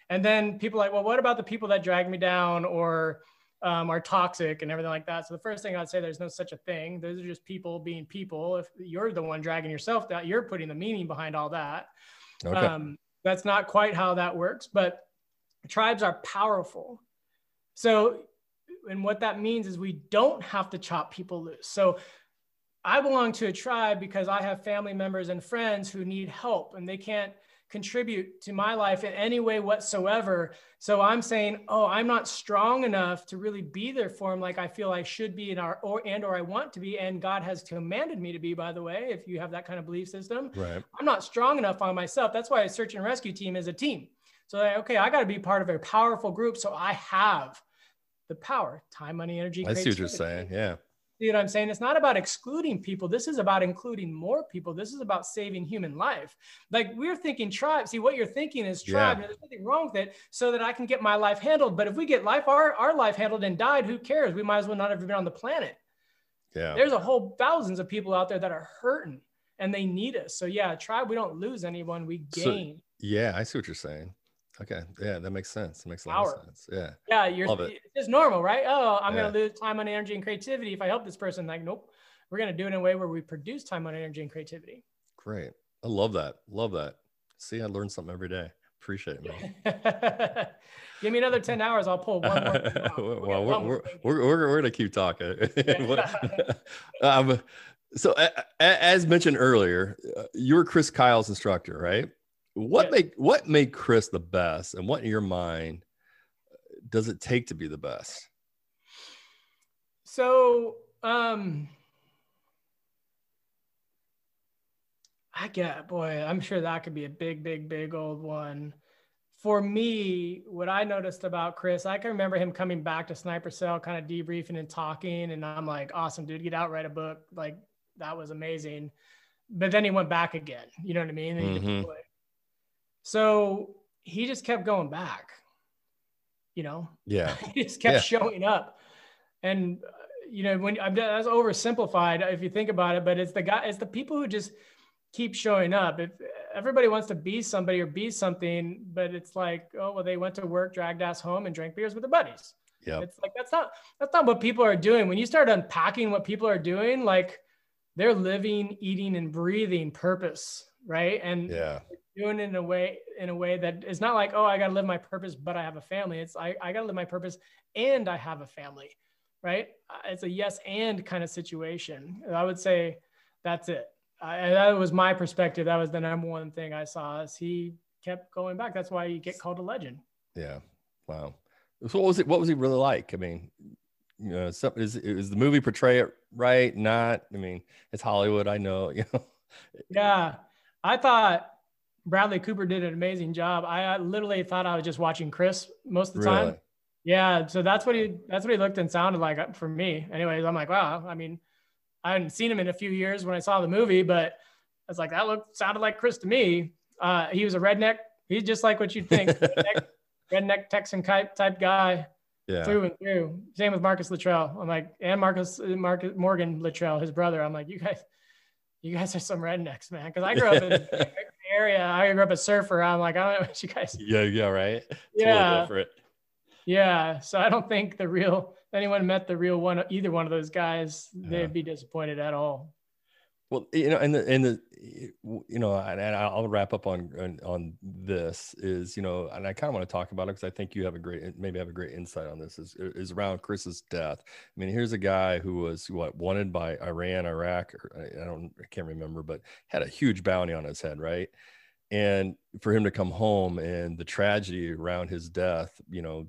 and then people are like, well, what about the people that drag me down or um, are toxic and everything like that? So the first thing I'd say, there's no such a thing. Those are just people being people. If you're the one dragging yourself down, you're putting the meaning behind all that. okay Um, that's not quite how that works, but tribes are powerful. So, and what that means is we don't have to chop people loose. So, I belong to a tribe because I have family members and friends who need help and they can't contribute to my life in any way whatsoever. So I'm saying, oh, I'm not strong enough to really be there for them like I feel I should be in our or and or I want to be. And God has commanded me to be, by the way, if you have that kind of belief system. right I'm not strong enough on myself. That's why a search and rescue team is a team. So okay, I got to be part of a powerful group. So I have the power, time, money, energy. i see what you're saying yeah See what I'm saying? It's not about excluding people. This is about including more people. This is about saving human life. Like we're thinking tribe. See, what you're thinking is tribe. Yeah. There's nothing wrong with it so that I can get my life handled. But if we get life, our, our life handled and died, who cares? We might as well not have been on the planet. yeah There's a whole thousands of people out there that are hurting and they need us. So yeah, tribe, we don't lose anyone. We So- gain. yeah i see what you're saying okay yeah that makes sense it makes a lot Power. of sense yeah yeah, you're love it. it's just normal, right? Oh, I'm Yeah. gonna lose time on energy and creativity if I help this person. Like, nope. We're gonna do it in a way where we produce time on energy and creativity. Great. I love that. Love that. See, I learn something every day. Appreciate it, man. Give me another 10 hours, I'll pull one more. We'll well, one we're, more we're, we're, we're, we're going to keep talking. Um, so, a- a- as mentioned earlier, uh, you're Chris Kyle's instructor, right? What Yeah. make what made Chris the best, and what in your mind does it take to be the best? So, um, I get, boy, I'm sure that could be a big, big, big old one. For me, what I noticed about Chris, I can remember him coming back to Sniper Cell, kind of debriefing and talking, and I'm like, awesome, dude, get out, write a book. Like that was amazing. But then he went back again. You know what I mean? Mhm. deployed. So he just kept going back. You know, Yeah, he just kept Yeah. showing up. And uh, you know when I'm that's oversimplified if you think about it but it's the guy it's the people who just keep showing up. If everybody wants to be somebody or be something but it's like oh well they went to work dragged ass home and drank beers with their buddies. Yeah, it's like that's not that's not what people are doing. When you start unpacking what people are doing like they're living eating and breathing purpose right? And yeah, doing it in a way in a way that is not like oh i got to live my purpose but i have a family it's i, I got to live my purpose and i have a family right Uh, it's a yes and kind of situation i would say that's it I, that was my perspective that was the number one thing i saw is he kept going back that's why you get called a legend yeah. Wow. So what was it? What was he really like? I mean, you know, some, is is the movie portray it right? Not. I mean, it's Hollywood. I know. You know. yeah i thought bradley cooper did an amazing job i, I literally thought i was just watching chris most of the time Really? Yeah, so that's what he that's what he looked and sounded like uh, for me. Anyways, I'm like, wow. I mean, I hadn't seen him in a few years when I saw the movie, but I was like, that looked sounded like Chris to me. Uh, he was a redneck. He's just like what you'd think, redneck, redneck Texan type type guy Yeah. through and through. Same with Marcus Luttrell. I'm like, and Marcus Marcus Morgan Luttrell, his brother. I'm like, you guys, you guys are some rednecks, man. Because I grew up in area. I grew up a surfer. I'm like, I don't know what you guys. yeah. Yeah. Right. Yeah. Totally. Yeah, so I don't think the real anyone met the real one, either one of those guys, Yeah. they'd be disappointed at all. Well, you know, and the and the you know, and, and I'll wrap up on, on on this is you know, and I kind of want to talk about it because I think you have a great maybe have a great insight on this is is around Chris's death. I mean, here's a guy who was what wanted by Iran, Iraq, or I don't I can't remember, but had a huge bounty on his head, right? And for him to come home and the tragedy around his death, you know,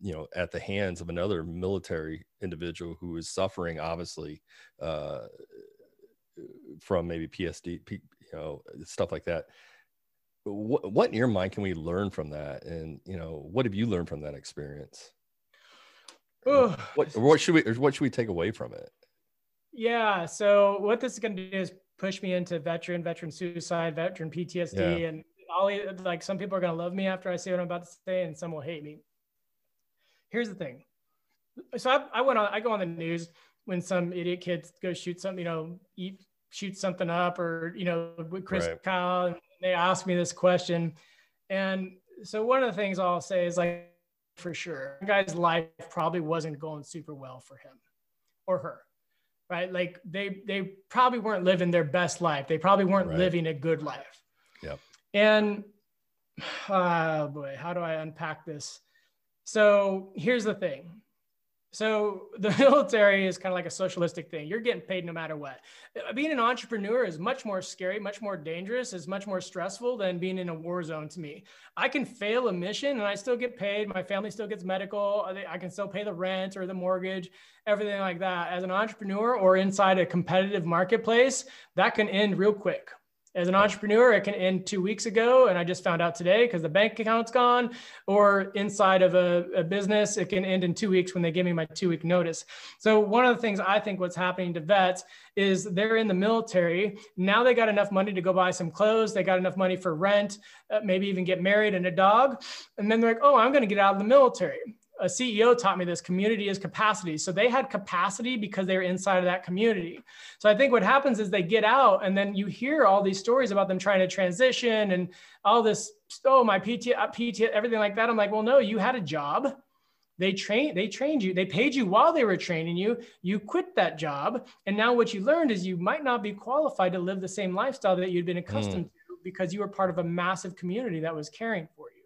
you know, at the hands of another military individual who is suffering, obviously, uh, from maybe PTSD, you know, stuff like that. What, what in your mind can we learn from that? And you know, what have you learned from that experience? Ooh. What what should we or what should we take away from it? Yeah. So what this is going to do is push me into veteran, veteran suicide, veteran PTSD, Yeah. and all like some people are going to love me after I say what I'm about to say, and some will hate me. Here's the thing. So I, I went on. I go on the news when some idiot kids go shoot something, you know, eat shoot something up, or you know, with Chris Right. Kyle, and they ask me this question, and so one of the things I'll say is like, for sure, guy's life probably wasn't going super well for him or her right like they they probably weren't living their best life they probably weren't Right. living a good life Yep. and oh boy how do i unpack this so here's the thing so the military is kind of like a socialistic thing you're getting paid no matter what Uh, being an entrepreneur is much more scary much more dangerous is much more stressful than being in a war zone to me i can fail a mission and i still get paid my family still gets medical I I can still pay the rent or the mortgage everything like that. As an entrepreneur or inside a competitive marketplace, that can end real quick. As an entrepreneur, it can end two weeks ago, and I just found out today because the bank account's gone. Or inside of a, a business, it can end in two weeks when they give me my two week notice. So, one of the things I think what's happening to vets is they're in the military. Now they got enough money to go buy some clothes, they got enough money for rent, uh, maybe even get married and a dog. And then they're like, oh, I'm going to get out of the military a CEO taught me this community is capacity. So they had capacity because they were inside of that community. So I think what happens is they get out and then you hear all these stories about them trying to transition and all this, oh, my PT, uh, PT, everything like that. I'm like, well, no, you had a job. They trained, they trained you, they paid you while they were training you. You quit that job. And now what you learned is you might not be qualified to live the same lifestyle that you'd been accustomed to because you were part of a massive community that was caring for you.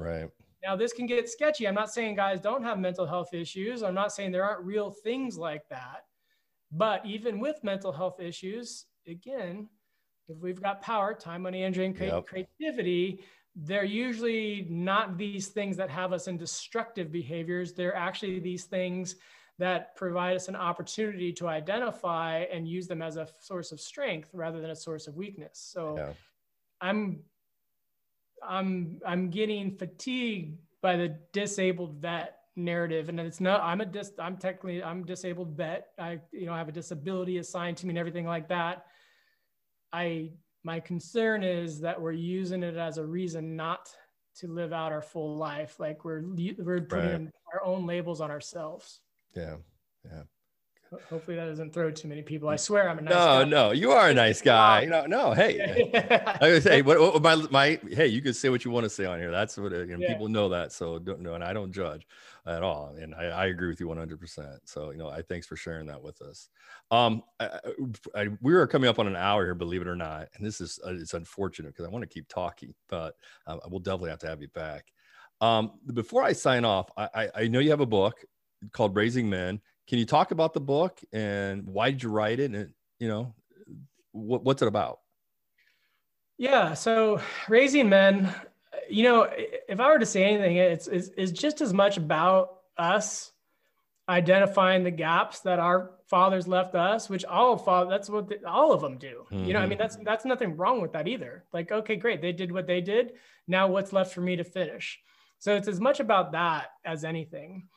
Right. Now, this can get sketchy. I'm not saying guys don't have mental health issues. I'm not saying there aren't real things like that. But even with mental health issues, again, if we've got power, time, money, energy, and Yep. creativity, they're usually not these things that have us in destructive behaviors. They're actually these things that provide us an opportunity to identify and use them as a source of strength rather than a source of weakness. So Yeah. I'm I'm I'm getting fatigued by the disabled vet narrative and it's not I'm a dis I'm technically I'm disabled vet. I you know I have a disability assigned to me and everything like that. I my concern is that we're using it as a reason not to live out our full life. Like we're we're putting Right. our own labels on ourselves. Yeah. Yeah. Ho- Hopefully that doesn't throw too many people. I swear I'm a nice no, guy. no, no, you are a nice guy. You know, no, hey. I would say, what, what my my hey, you can say what you want to say on here. That's what uh, you know, Yeah. people know that. So don't know, and I don't judge at all. And I, I agree with you 100. percent So you know, I thanks for sharing that with us. Um, I, I, I- we are coming up on an hour here, believe it or not, and this is uh, it's unfortunate because I want to keep talking, but um, we'll definitely have to have you back. Um, before I sign off, I, I, I know you have a book called Raising Men. Can you talk about the book and why did you write it? And you know, what, what's it about? Yeah. So raising men, you know, if I were to say anything, it's, it's, it's just as much about us identifying the gaps that our fathers left us, which all father, that's what the, all of them do. You know, I mean, mm-hmm. that's, that's nothing wrong with that either. Like, okay, great. They did what they did. Now what's left for me to finish? So it's as much about that as anything.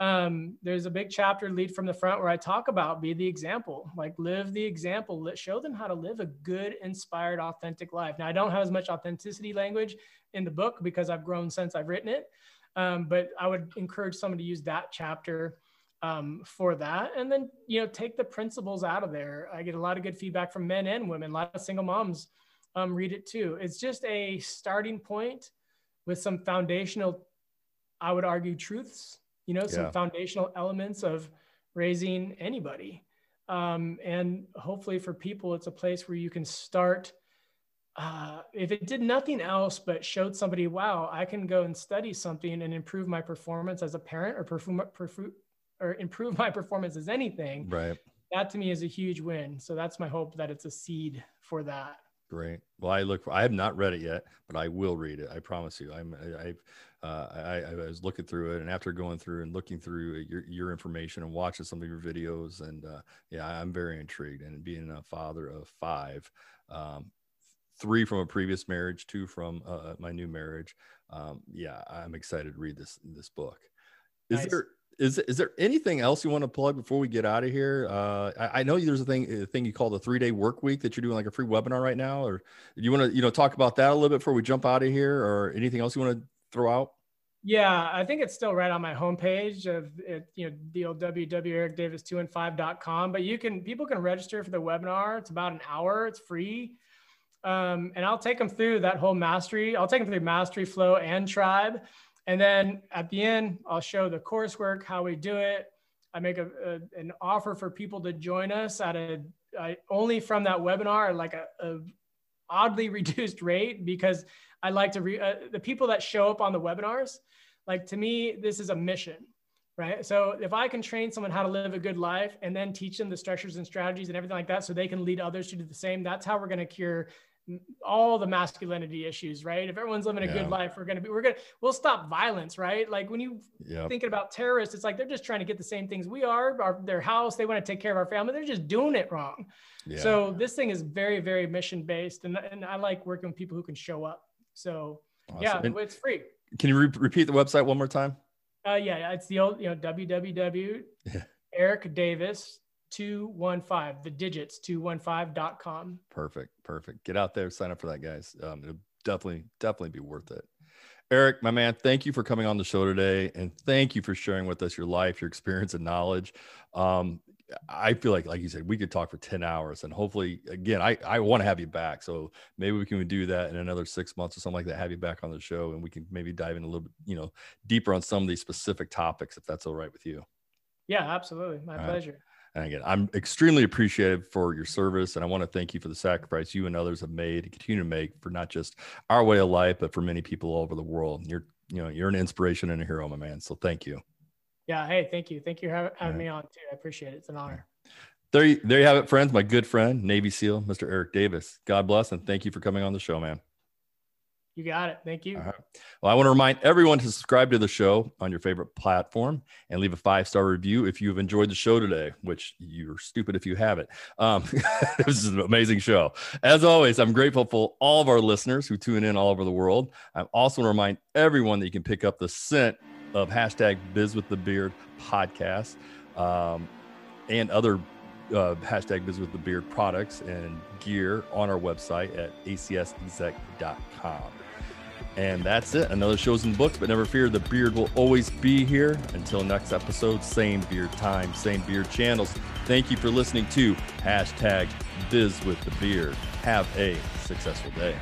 Um, there's a big chapter lead from the front where I talk about be the example, like live the example, let show them how to live a good, inspired, authentic life. Now I don't have as much authenticity language in the book because I've grown since I've written it. Um, but I would encourage someone to use that chapter um, for that. And then, you know, take the principles out of there. I get a lot of good feedback from men and women. A lot of single moms um, read it too. It's just a starting point with some foundational, I would argue, truths, you know, some Yeah. foundational elements of raising anybody. Um, and hopefully for people, it's a place where you can start. Uh, if it did nothing else but showed somebody, wow, I can go and study something and improve my performance as a parent or perform, perfu- or improve my performance as anything, Right. that to me is a huge win. So that's my hope that it's a seed for that. Great. Well, I look. For, I have not read it yet, but I will read it. I promise you. I'm. I, I've. Uh, I, I was looking through it, and after going through and looking through your your information and watching some of your videos, and uh, yeah, I'm very intrigued. And being a father of five, um, three from a previous marriage, two from uh, my new marriage. Um, yeah, I'm excited to read this this book. Is Nice. there is is there anything else you want to plug before we get out of here? Uh, I, I know there's a thing a thing you call the three day work week that you're doing like a free webinar right now, or do you want to you know talk about that a little bit before we jump out of here, or anything else you want to throw out? Yeah, I think it's still right on my homepage of it, you know, the old www.ericdavis2and5.com. But you can people can register for the webinar. It's about an hour. It's free. Um, and I'll take them through that whole mastery. I'll take them through mastery, flow, and tribe. And then at the end, I'll show the coursework, how we do it. I make a, a an offer for people to join us at a I, only from that webinar, like a, a oddly reduced rate because I like to re, uh, the people that show up on the webinars. Like to me, this is a mission, right? So if I can train someone how to live a good life and then teach them the structures and strategies and everything like that, so they can lead others to do the same, that's how we're going to cure all the masculinity issues, right? If everyone's living a Yeah. good life, we're going to be, we're going to, we'll stop violence, right? Like when you Yeah, thinking about terrorists, it's like they're just trying to get the same things we are, our, their house, they want to take care of our family, they're just doing it wrong. yeah. So this thing is very, very mission based, and, and I like working with people who can show up. So Awesome. yeah, And it's free. can you re- repeat the website one more time? Uh, yeah, it's the old, you know, www. Yeah. Eric Davis 215, the digits 215.com. Perfect. Perfect. Get out there, sign up for that, guys. Um, it'll definitely, definitely be worth it. Eric, my man, thank you for coming on the show today. And thank you for sharing with us your life, your experience, and knowledge. Um, I feel like, like you said, we could talk for 10 hours and hopefully, again, I, I want to have you back. So maybe we can do that in another six months or something like that, have you back on the show and we can maybe dive in a little bit, you know, deeper on some of these specific topics, if that's all right with you. Yeah, absolutely. My All right. And again, I'm extremely appreciative for your service, and I want to thank you for the sacrifice you and others have made and continue to make for not just our way of life, but for many people all over the world. You're, you know, you're an inspiration and a hero, my man. So thank you. Yeah. Hey, thank you. Thank you for having right. me on too. I appreciate it. It's an honor. There, you, there you have it, friends. My good friend, Navy SEAL, Mr. Eric Davis. God bless and thank you for coming on the show, man. You got it. Thank you. Right. Well, I want to remind everyone to subscribe to the show on your favorite platform and leave a five star review if you've enjoyed the show today, which you're stupid if you haven't. Um, it was an amazing show. As always, I'm grateful for all of our listeners who tune in all over the world. I also want to remind everyone that you can pick up the scent of hashtag Biz with the Beard podcast um, and other uh, hashtag Biz with the Beard products and gear on our website at acsexec.com. And that's it. Another shows and books, but never fear, the beard will always be here. Until next episode, same beard time, same beard channels. Thank you for listening to hashtag Biz with the Beard. Have a successful day.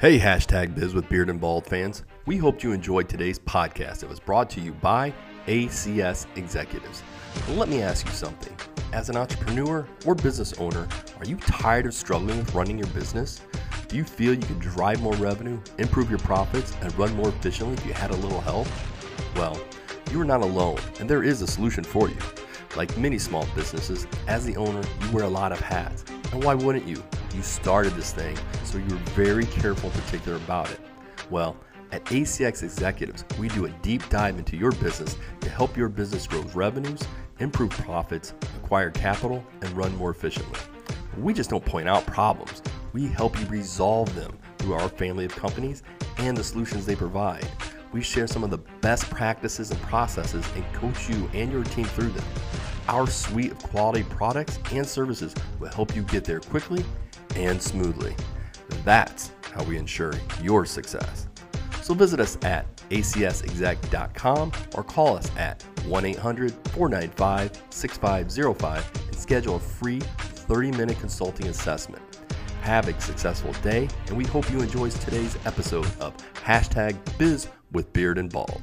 Hey, hashtag Biz with Beard and Bald fans. We hope you enjoyed today's podcast. It was brought to you by ACS Executives. let me ask you something. As an entrepreneur or business owner, are you tired of struggling with running your business? Do you feel you could drive more revenue, improve your profits, and run more efficiently if you had a little help? Well, you are not alone, and there is a solution for you. Like many small businesses, as the owner, you wear a lot of hats. And why wouldn't you? You started this thing, so you're very careful and particular about it. Well, at ACS Executives, we do a deep dive into your business to help your business grow revenues, improve profits, acquire capital, and run more efficiently. We just don't point out problems, we help you resolve them through our family of companies and the solutions they provide. We share some of the best practices and processes and coach you and your team through them. Our suite of quality products and services will help you get there quickly and smoothly. That's how we ensure your success. So visit us at acsexec.com or call us at 1 800 495 6505 and schedule a free 30 minute consulting assessment. Have a successful day, and we hope you enjoyed today's episode of hashtag biz with beard and bald.